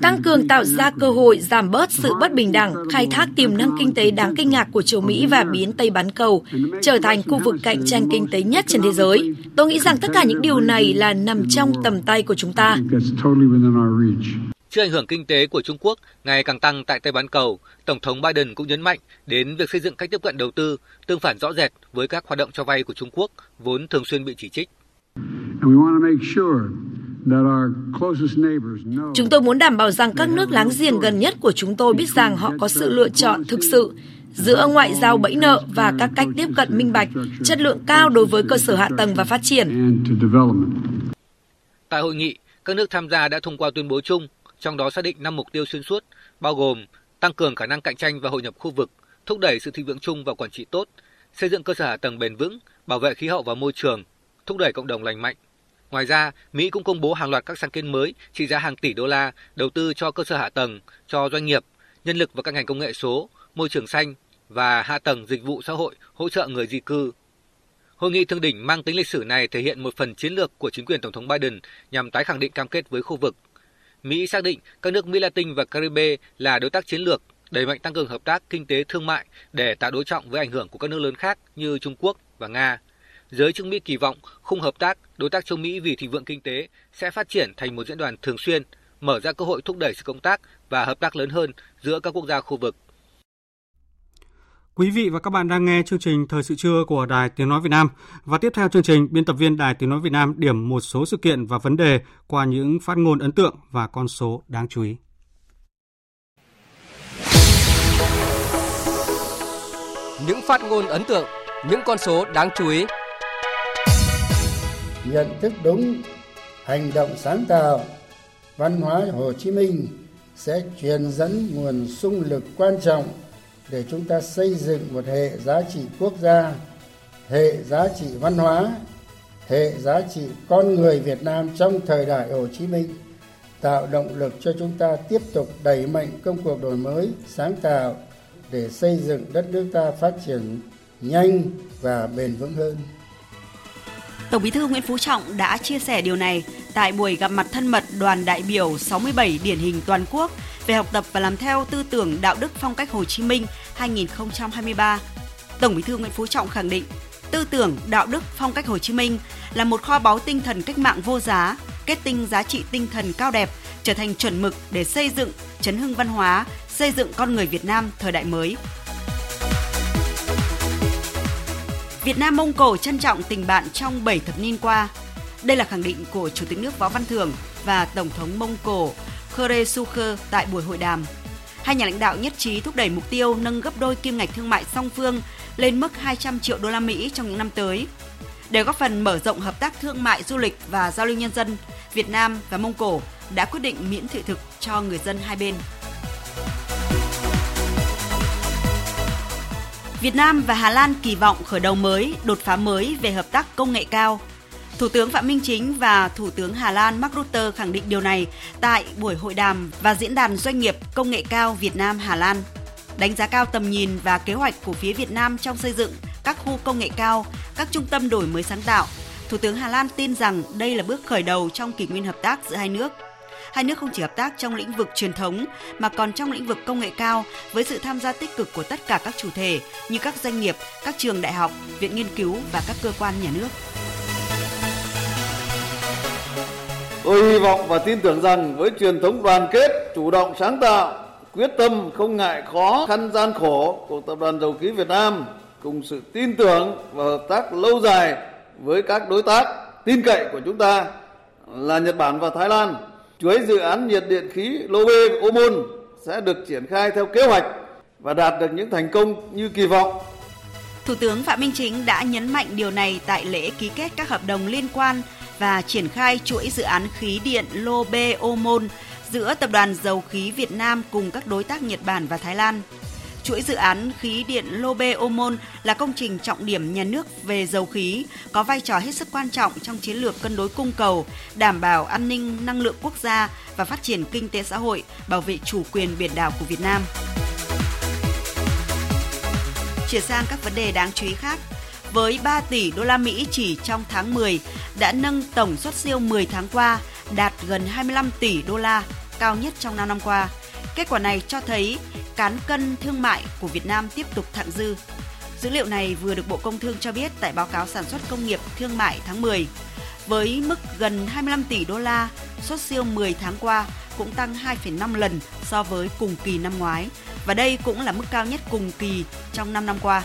Tăng cường tạo ra cơ hội giảm bớt sự bất bình đẳng, khai thác tiềm năng kinh tế đáng kinh ngạc của châu Mỹ và biến Tây bán cầu trở thành khu vực cạnh tranh kinh tế nhất trên thế giới. Tôi nghĩ rằng tất cả những điều này là nằm trong tầm tay của chúng ta. Trước ảnh hưởng kinh tế của Trung Quốc ngày càng tăng tại Tây bán cầu, Tổng thống Biden cũng nhấn mạnh đến việc xây dựng cách tiếp cận đầu tư tương phản rõ rệt với các hoạt động cho vay của Trung Quốc vốn thường xuyên bị chỉ trích. Chúng tôi muốn đảm bảo rằng các nước láng giềng gần nhất của chúng tôi biết rằng họ có sự lựa chọn thực sự giữa ngoại giao bẫy nợ và các cách tiếp cận minh bạch, chất lượng cao đối với cơ sở hạ tầng và phát triển. Tại hội nghị, các nước tham gia đã thông qua tuyên bố chung, trong đó xác định 5 mục tiêu xuyên suốt, bao gồm tăng cường khả năng cạnh tranh và hội nhập khu vực, thúc đẩy sự thịnh vượng chung và quản trị tốt, xây dựng cơ sở hạ tầng bền vững, bảo vệ khí hậu và môi trường, thúc đẩy cộng đồng lành mạnh, Ngoài ra, Mỹ cũng công bố hàng loạt các sáng kiến mới trị giá hàng tỷ đô la đầu tư cho cơ sở hạ tầng, cho doanh nghiệp, nhân lực và các ngành công nghệ số, môi trường xanh và hạ tầng dịch vụ xã hội hỗ trợ người di cư. Hội nghị thượng đỉnh mang tính lịch sử này thể hiện một phần chiến lược của chính quyền Tổng thống Biden nhằm tái khẳng định cam kết với khu vực. Mỹ xác định các nước Mỹ Latin và Caribe là đối tác chiến lược, đẩy mạnh tăng cường hợp tác kinh tế thương mại để tạo đối trọng với ảnh hưởng của các nước lớn khác như Trung Quốc và Nga giới chức Mỹ kỳ vọng khung hợp tác đối tác châu Mỹ vì thịnh vượng kinh tế sẽ phát triển thành một diễn đàn thường xuyên, mở ra cơ hội thúc đẩy sự công tác và hợp tác lớn hơn giữa các quốc gia khu vực. Quý vị và các bạn đang nghe chương trình Thời sự trưa của Đài Tiếng Nói Việt Nam. Và tiếp theo chương trình, biên tập viên Đài Tiếng Nói Việt Nam điểm một số sự kiện và vấn đề qua những phát ngôn ấn tượng và con số đáng chú ý. Những phát ngôn ấn tượng, những con số đáng chú ý nhận thức đúng hành động sáng tạo văn hóa hồ chí minh sẽ truyền dẫn nguồn sung lực quan trọng để chúng ta xây dựng một hệ giá trị quốc gia, hệ giá trị văn hóa, hệ giá trị con người việt nam trong thời đại hồ chí minh, tạo động lực cho chúng ta tiếp tục đẩy mạnh công cuộc đổi mới, sáng tạo để xây dựng đất nước ta phát triển nhanh và bền vững hơn. Tổng Bí thư Nguyễn Phú Trọng đã chia sẻ điều này tại buổi gặp mặt thân mật đoàn đại biểu 67 điển hình toàn quốc về học tập và làm theo tư tưởng đạo đức phong cách Hồ Chí Minh 2023. Tổng Bí thư Nguyễn Phú Trọng khẳng định, tư tưởng đạo đức phong cách Hồ Chí Minh là một kho báu tinh thần cách mạng vô giá, kết tinh giá trị tinh thần cao đẹp, trở thành chuẩn mực để xây dựng, chấn hưng văn hóa, xây dựng con người Việt Nam thời đại mới. Việt Nam Mông Cổ trân trọng tình bạn trong 7 thập niên qua. Đây là khẳng định của Chủ tịch nước Võ Văn Thưởng và Tổng thống Mông Cổ Khere Sukher tại buổi hội đàm. Hai nhà lãnh đạo nhất trí thúc đẩy mục tiêu nâng gấp đôi kim ngạch thương mại song phương lên mức 200 triệu đô la Mỹ trong những năm tới. Để góp phần mở rộng hợp tác thương mại du lịch và giao lưu nhân dân, Việt Nam và Mông Cổ đã quyết định miễn thị thực cho người dân hai bên. Việt Nam và Hà Lan kỳ vọng khởi đầu mới, đột phá mới về hợp tác công nghệ cao. Thủ tướng Phạm Minh Chính và Thủ tướng Hà Lan Mark Rutte khẳng định điều này tại buổi hội đàm và diễn đàn doanh nghiệp công nghệ cao Việt Nam Hà Lan. Đánh giá cao tầm nhìn và kế hoạch của phía Việt Nam trong xây dựng các khu công nghệ cao, các trung tâm đổi mới sáng tạo. Thủ tướng Hà Lan tin rằng đây là bước khởi đầu trong kỷ nguyên hợp tác giữa hai nước hai nước không chỉ hợp tác trong lĩnh vực truyền thống mà còn trong lĩnh vực công nghệ cao với sự tham gia tích cực của tất cả các chủ thể như các doanh nghiệp, các trường đại học, viện nghiên cứu và các cơ quan nhà nước. Tôi hy vọng và tin tưởng rằng với truyền thống đoàn kết, chủ động sáng tạo, quyết tâm không ngại khó khăn gian khổ của Tập đoàn Dầu khí Việt Nam cùng sự tin tưởng và hợp tác lâu dài với các đối tác tin cậy của chúng ta là Nhật Bản và Thái Lan chuỗi dự án nhiệt điện khí Lô Bê Ô Môn sẽ được triển khai theo kế hoạch và đạt được những thành công như kỳ vọng. Thủ tướng Phạm Minh Chính đã nhấn mạnh điều này tại lễ ký kết các hợp đồng liên quan và triển khai chuỗi dự án khí điện Lô Bê Ô Môn giữa Tập đoàn Dầu khí Việt Nam cùng các đối tác Nhật Bản và Thái Lan. Chuỗi dự án khí điện Lobe Môn là công trình trọng điểm nhà nước về dầu khí, có vai trò hết sức quan trọng trong chiến lược cân đối cung cầu, đảm bảo an ninh năng lượng quốc gia và phát triển kinh tế xã hội, bảo vệ chủ quyền biển đảo của Việt Nam. Chuyển sang các vấn đề đáng chú ý khác, với 3 tỷ đô la Mỹ chỉ trong tháng 10 đã nâng tổng xuất siêu 10 tháng qua đạt gần 25 tỷ đô la, cao nhất trong 5 năm qua. Kết quả này cho thấy cán cân thương mại của Việt Nam tiếp tục thặng dư. Dữ liệu này vừa được Bộ Công Thương cho biết tại báo cáo sản xuất công nghiệp thương mại tháng 10. Với mức gần 25 tỷ đô la, xuất siêu 10 tháng qua cũng tăng 2,5 lần so với cùng kỳ năm ngoái và đây cũng là mức cao nhất cùng kỳ trong 5 năm qua.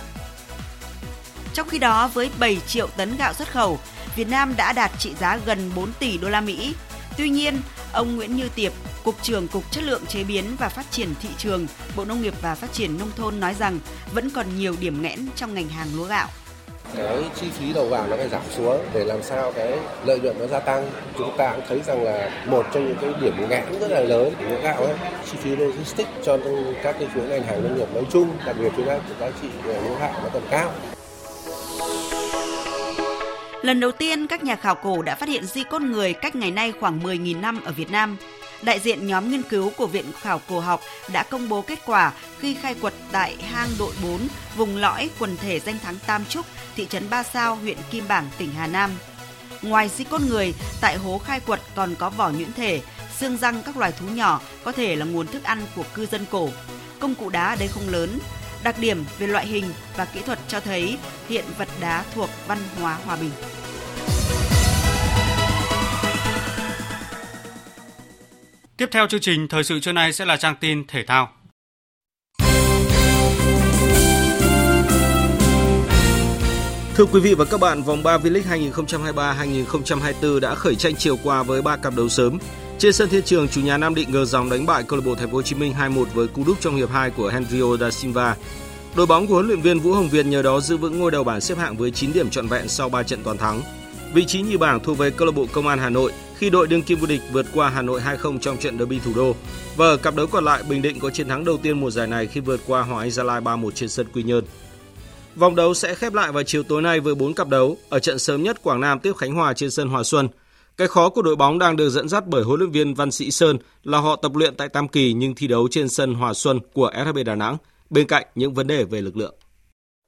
Trong khi đó, với 7 triệu tấn gạo xuất khẩu, Việt Nam đã đạt trị giá gần 4 tỷ đô la Mỹ. Tuy nhiên, ông Nguyễn Như Tiệp, Cục trưởng Cục Chất lượng Chế biến và Phát triển Thị trường, Bộ Nông nghiệp và Phát triển Nông thôn nói rằng vẫn còn nhiều điểm nghẽn trong ngành hàng lúa gạo. Cái chi phí đầu vào nó phải giảm xuống để làm sao cái lợi nhuận nó gia tăng. Chúng ta cũng thấy rằng là một trong những cái điểm nghẽn rất là lớn của lúa gạo ấy chi phí logistics cho các cái chuỗi ngành hàng nông nghiệp nói chung đặc biệt chúng ta giá trị lúa gạo nó còn cao. Lần đầu tiên, các nhà khảo cổ đã phát hiện di cốt người cách ngày nay khoảng 10.000 năm ở Việt Nam đại diện nhóm nghiên cứu của Viện Khảo cổ học đã công bố kết quả khi khai quật tại hang đội 4, vùng lõi quần thể danh thắng Tam Trúc, thị trấn Ba Sao, huyện Kim Bảng, tỉnh Hà Nam. Ngoài di cốt người, tại hố khai quật còn có vỏ nhuyễn thể, xương răng các loài thú nhỏ có thể là nguồn thức ăn của cư dân cổ. Công cụ đá ở đây không lớn. Đặc điểm về loại hình và kỹ thuật cho thấy hiện vật đá thuộc văn hóa hòa bình. Tiếp theo chương trình thời sự trưa nay sẽ là trang tin thể thao. Thưa quý vị và các bạn, vòng 3 V-League 2023-2024 đã khởi tranh chiều qua với 3 cặp đấu sớm. Trên sân Thiên Trường, chủ nhà Nam Định ngờ dòng đánh bại câu lạc bộ Thành phố Hồ Chí Minh 2-1 với cú đúp trong hiệp 2 của Henrio da Silva. Đội bóng của huấn luyện viên Vũ Hồng Việt nhờ đó giữ vững ngôi đầu bảng xếp hạng với 9 điểm trọn vẹn sau 3 trận toàn thắng. Vị trí nhì bảng thuộc về câu lạc bộ Công an Hà Nội khi đội đương kim vô địch vượt qua Hà Nội 2-0 trong trận derby thủ đô. Và ở cặp đấu còn lại, Bình Định có chiến thắng đầu tiên mùa giải này khi vượt qua Hoàng Anh Gia Lai 3-1 trên sân Quy Nhơn. Vòng đấu sẽ khép lại vào chiều tối nay với 4 cặp đấu. Ở trận sớm nhất, Quảng Nam tiếp Khánh Hòa trên sân Hòa Xuân. Cái khó của đội bóng đang được dẫn dắt bởi huấn luyện viên Văn Sĩ Sơn là họ tập luyện tại Tam Kỳ nhưng thi đấu trên sân Hòa Xuân của SHB Đà Nẵng, bên cạnh những vấn đề về lực lượng.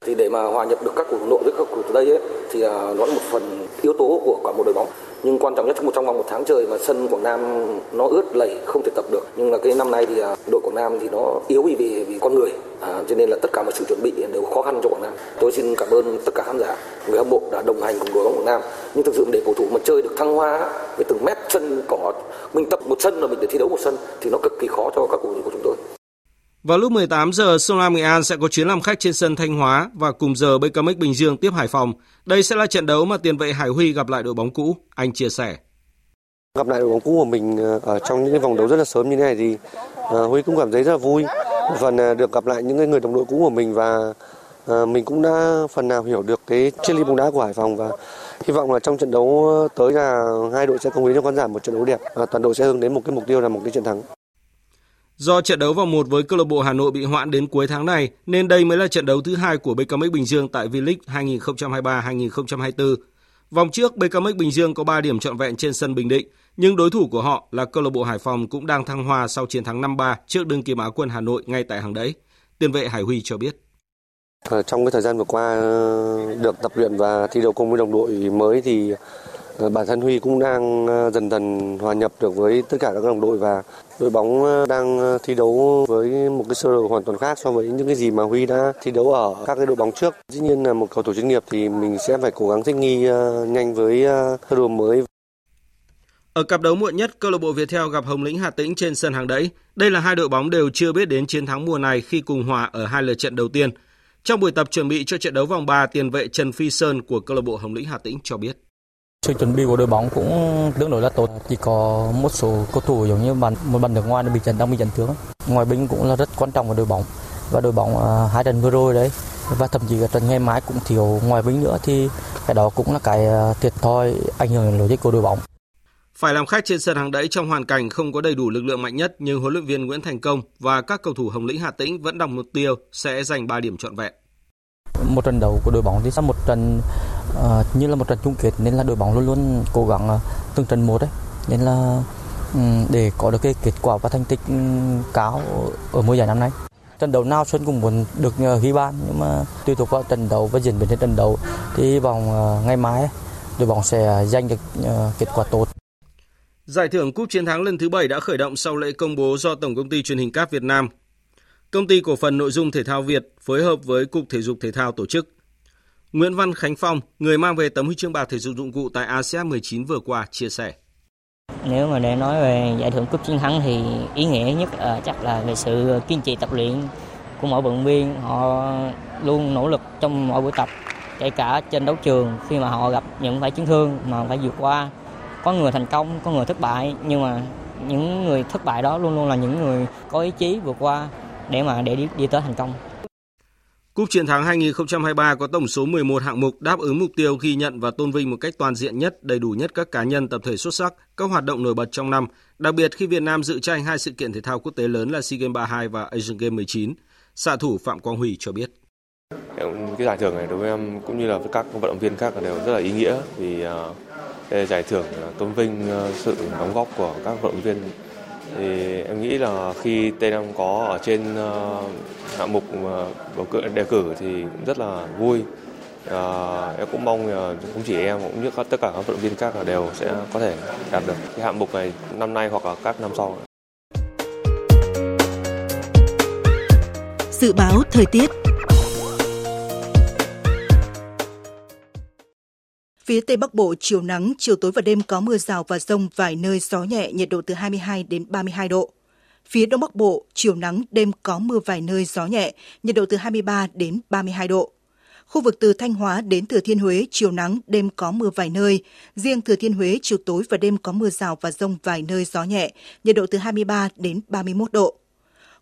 Thì để mà hòa nhập được các cầu nội với các cầu thủ đây ấy, thì à, nó là một phần yếu tố của cả một đội bóng nhưng quan trọng nhất trong trong vòng một tháng trời mà sân Quảng Nam nó ướt lầy không thể tập được. Nhưng là cái năm nay thì à, đội Quảng Nam thì nó yếu vì vì, vì con người. À, cho nên là tất cả mọi sự chuẩn bị đều khó khăn cho Quảng Nam. Tôi xin cảm ơn tất cả khán giả. Người hâm mộ đã đồng hành cùng đội bóng Quảng Nam. Nhưng thực sự để cầu thủ mà chơi được thăng hoa với từng mét sân cỏ mình tập một sân là mình để thi đấu một sân thì nó cực kỳ khó cho các cầu thủ của chúng tôi vào lúc 18 giờ, Sông Lam Nghệ An sẽ có chuyến làm khách trên sân Thanh Hóa và cùng giờ BKMX Bình Dương tiếp Hải Phòng. Đây sẽ là trận đấu mà tiền vệ Hải Huy gặp lại đội bóng cũ. Anh chia sẻ. Gặp lại đội bóng cũ của mình ờ, ở trong những vòng đấu rất là sớm như thế này thì ờ, Huy cũng cảm thấy rất là vui, phần ờ, được gặp lại những người đồng đội cũ của mình và mình cũng đã phần nào hiểu được cái triết lý bóng đá của Hải Phòng và hy vọng là trong trận đấu tới là hai đội sẽ công hiến cho khán giả một trận đấu đẹp và toàn đội sẽ hướng đến một cái mục tiêu là một cái chiến thắng. Do trận đấu vòng 1 với câu lạc bộ Hà Nội bị hoãn đến cuối tháng này nên đây mới là trận đấu thứ hai của BKMX Bình Dương tại V-League 2023-2024. Vòng trước BKMX Bình Dương có 3 điểm trọn vẹn trên sân Bình Định, nhưng đối thủ của họ là câu lạc bộ Hải Phòng cũng đang thăng hoa sau chiến thắng 5-3 trước đương kim Á quân Hà Nội ngay tại hàng đấy. Tiền vệ Hải Huy cho biết. Ờ, trong cái thời gian vừa qua ờ, được tập luyện và thi đấu cùng với đồng đội mới thì ờ, bản thân Huy cũng đang dần dần hòa nhập được với tất cả các đồng đội và đội bóng ờ, đang ờ, thi đấu với một cái sơ đồ hoàn toàn khác so với những cái gì mà Huy đã thi đấu ở các cái đội bóng trước. Dĩ nhiên là một cầu thủ chuyên nghiệp thì mình sẽ phải cố gắng thích nghi ờ, nhanh với sơ đồ mới. Ở cặp đấu muộn nhất, câu lạc bộ Viettel gặp Hồng Lĩnh Hà Tĩnh trên sân hàng đẫy. Đây là hai đội bóng đều chưa biết đến chiến thắng mùa này khi cùng hòa ở hai lượt trận đầu tiên. Trong buổi tập chuẩn bị cho trận đấu vòng 3, tiền vệ Trần Phi Sơn của câu lạc bộ Hồng Lĩnh Hà Tĩnh cho biết. Sự chuẩn bị của đội bóng cũng tương đối là tốt, chỉ có một số cầu thủ giống như bạn một bạn nước ngoài bị chấn đang bị chấn thương. Ngoài binh cũng là rất quan trọng của đội bóng và đội bóng uh, hai trận vừa rồi đấy và thậm chí là trận ngày mai cũng thiếu ngoài binh nữa thì cái đó cũng là cái uh, thiệt thòi ảnh hưởng đến lối của đội bóng. Phải làm khách trên sân hàng đẫy trong hoàn cảnh không có đầy đủ lực lượng mạnh nhất nhưng huấn luyện viên Nguyễn Thành Công và các cầu thủ Hồng Lĩnh Hà Tĩnh vẫn đặt mục tiêu sẽ giành 3 điểm trọn vẹn. Một trận đấu của đội bóng thì sau một trận uh, như là một trận chung kết nên là đội bóng luôn luôn cố gắng uh, từng trận một đấy. Nên là um, để có được cái kết quả và thành tích um, cao ở mùa giải năm nay. Trận đấu nào Xuân cũng muốn được uh, ghi bàn nhưng mà tùy thuộc vào trận đấu và diễn biến trên trận đấu thì vòng uh, ngày mai đội bóng sẽ giành được uh, kết quả tốt. Giải thưởng Cúp Chiến thắng lần thứ 7 đã khởi động sau lễ công bố do Tổng công ty Truyền hình Cáp Việt Nam, Công ty Cổ phần Nội dung Thể thao Việt phối hợp với Cục Thể dục Thể thao tổ chức. Nguyễn Văn Khánh Phong, người mang về tấm huy chương bạc thể dục dụng cụ tại ASEAN 19 vừa qua, chia sẻ. Nếu mà để nói về giải thưởng cúp chiến thắng thì ý nghĩa nhất là chắc là về sự kiên trì tập luyện của mỗi vận viên. Họ luôn nỗ lực trong mọi buổi tập, kể cả trên đấu trường khi mà họ gặp những phải chấn thương mà phải vượt qua có người thành công có người thất bại nhưng mà những người thất bại đó luôn luôn là những người có ý chí vượt qua để mà để đi, đi tới thành công. Cúp chiến thắng 2023 có tổng số 11 hạng mục đáp ứng mục tiêu ghi nhận và tôn vinh một cách toàn diện nhất, đầy đủ nhất các cá nhân tập thể xuất sắc, các hoạt động nổi bật trong năm, đặc biệt khi Việt Nam dự tranh hai sự kiện thể thao quốc tế lớn là SEA Games 32 và Asian Games 19. Xạ thủ Phạm Quang Huy cho biết. Cái giải thưởng này đối với em cũng như là với các vận động viên khác đều rất là ý nghĩa vì uh, giải thưởng tôn vinh ờ, sự đóng góp của các vận động viên thì em nghĩ là khi Tây Nam có ở trên ờ, hạng mục ờ, bầu cử đề cử thì cũng rất là vui à, em cũng mong là không chỉ em cũng như tất cả các vận động viên khác là đều sẽ có thể đạt được cái hạng mục này năm nay hoặc là các năm sau. Dự báo thời tiết Phía Tây Bắc Bộ chiều nắng, chiều tối và đêm có mưa rào và rông vài nơi gió nhẹ, nhiệt độ từ 22 đến 32 độ. Phía Đông Bắc Bộ chiều nắng, đêm có mưa vài nơi gió nhẹ, nhiệt độ từ 23 đến 32 độ. Khu vực từ Thanh Hóa đến Thừa Thiên Huế chiều nắng, đêm có mưa vài nơi. Riêng Thừa Thiên Huế chiều tối và đêm có mưa rào và rông vài nơi gió nhẹ, nhiệt độ từ 23 đến 31 độ.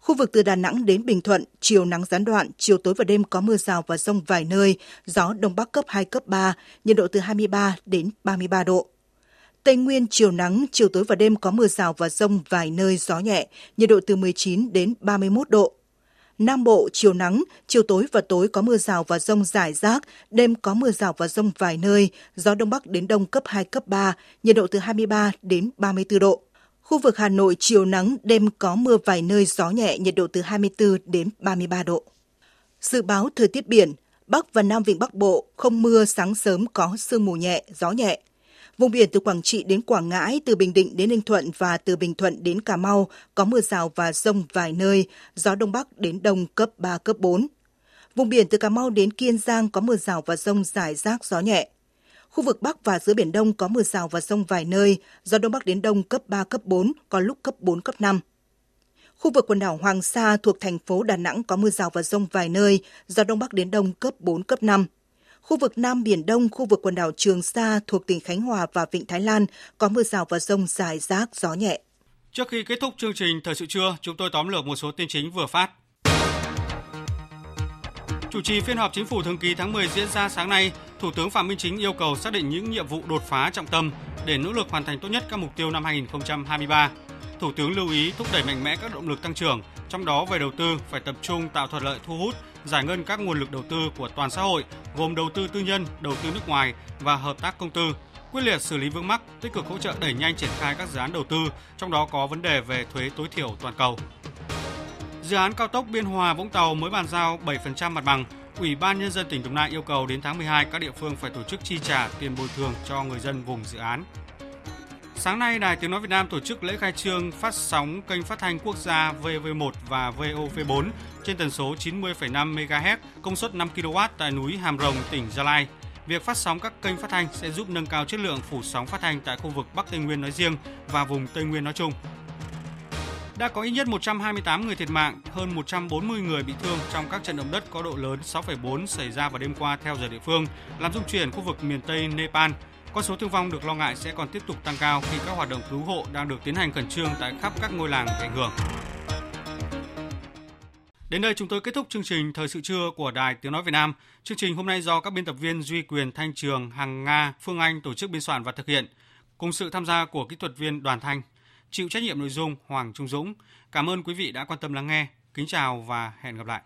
Khu vực từ Đà Nẵng đến Bình Thuận, chiều nắng gián đoạn, chiều tối và đêm có mưa rào và rông vài nơi, gió Đông Bắc cấp 2, cấp 3, nhiệt độ từ 23 đến 33 độ. Tây Nguyên chiều nắng, chiều tối và đêm có mưa rào và rông vài nơi gió nhẹ, nhiệt độ từ 19 đến 31 độ. Nam Bộ chiều nắng, chiều tối và tối có mưa rào và rông rải rác, đêm có mưa rào và rông vài nơi, gió Đông Bắc đến Đông cấp 2, cấp 3, nhiệt độ từ 23 đến 34 độ. Khu vực Hà Nội chiều nắng, đêm có mưa vài nơi gió nhẹ, nhiệt độ từ 24 đến 33 độ. Dự báo thời tiết biển, Bắc và Nam Vịnh Bắc Bộ không mưa, sáng sớm có sương mù nhẹ, gió nhẹ. Vùng biển từ Quảng Trị đến Quảng Ngãi, từ Bình Định đến Ninh Thuận và từ Bình Thuận đến Cà Mau có mưa rào và rông vài nơi, gió Đông Bắc đến Đông cấp 3, cấp 4. Vùng biển từ Cà Mau đến Kiên Giang có mưa rào và rông rải rác gió nhẹ. Khu vực Bắc và giữa Biển Đông có mưa rào và rông vài nơi, gió Đông Bắc đến Đông cấp 3, cấp 4, có lúc cấp 4, cấp 5. Khu vực quần đảo Hoàng Sa thuộc thành phố Đà Nẵng có mưa rào và rông vài nơi, gió Đông Bắc đến Đông cấp 4, cấp 5. Khu vực Nam Biển Đông, khu vực quần đảo Trường Sa thuộc tỉnh Khánh Hòa và Vịnh Thái Lan có mưa rào và rông dài rác, gió nhẹ. Trước khi kết thúc chương trình Thời sự trưa, chúng tôi tóm lược một số tin chính vừa phát. Chủ trì phiên họp chính phủ thường kỳ tháng 10 diễn ra sáng nay, Thủ tướng Phạm Minh Chính yêu cầu xác định những nhiệm vụ đột phá trọng tâm để nỗ lực hoàn thành tốt nhất các mục tiêu năm 2023. Thủ tướng lưu ý thúc đẩy mạnh mẽ các động lực tăng trưởng, trong đó về đầu tư phải tập trung tạo thuận lợi thu hút, giải ngân các nguồn lực đầu tư của toàn xã hội, gồm đầu tư tư nhân, đầu tư nước ngoài và hợp tác công tư, quyết liệt xử lý vướng mắc, tích cực hỗ trợ đẩy nhanh triển khai các dự án đầu tư, trong đó có vấn đề về thuế tối thiểu toàn cầu. Dự án cao tốc Biên Hòa Vũng Tàu mới bàn giao 7% mặt bằng. Ủy ban nhân dân tỉnh Đồng Nai yêu cầu đến tháng 12 các địa phương phải tổ chức chi trả tiền bồi thường cho người dân vùng dự án. Sáng nay, Đài Tiếng Nói Việt Nam tổ chức lễ khai trương phát sóng kênh phát thanh quốc gia VV1 và VOV4 trên tần số 90,5 MHz, công suất 5 kW tại núi Hàm Rồng, tỉnh Gia Lai. Việc phát sóng các kênh phát thanh sẽ giúp nâng cao chất lượng phủ sóng phát thanh tại khu vực Bắc Tây Nguyên nói riêng và vùng Tây Nguyên nói chung. Đã có ít nhất 128 người thiệt mạng, hơn 140 người bị thương trong các trận động đất có độ lớn 6,4 xảy ra vào đêm qua theo giờ địa phương, làm rung chuyển khu vực miền Tây Nepal. Con số thương vong được lo ngại sẽ còn tiếp tục tăng cao khi các hoạt động cứu hộ đang được tiến hành khẩn trương tại khắp các ngôi làng bị ảnh hưởng. Đến đây chúng tôi kết thúc chương trình Thời sự trưa của Đài Tiếng Nói Việt Nam. Chương trình hôm nay do các biên tập viên Duy Quyền, Thanh Trường, Hằng Nga, Phương Anh tổ chức biên soạn và thực hiện, cùng sự tham gia của kỹ thuật viên Đoàn Thanh. Chịu trách nhiệm nội dung Hoàng Trung Dũng. Cảm ơn quý vị đã quan tâm lắng nghe. Kính chào và hẹn gặp lại.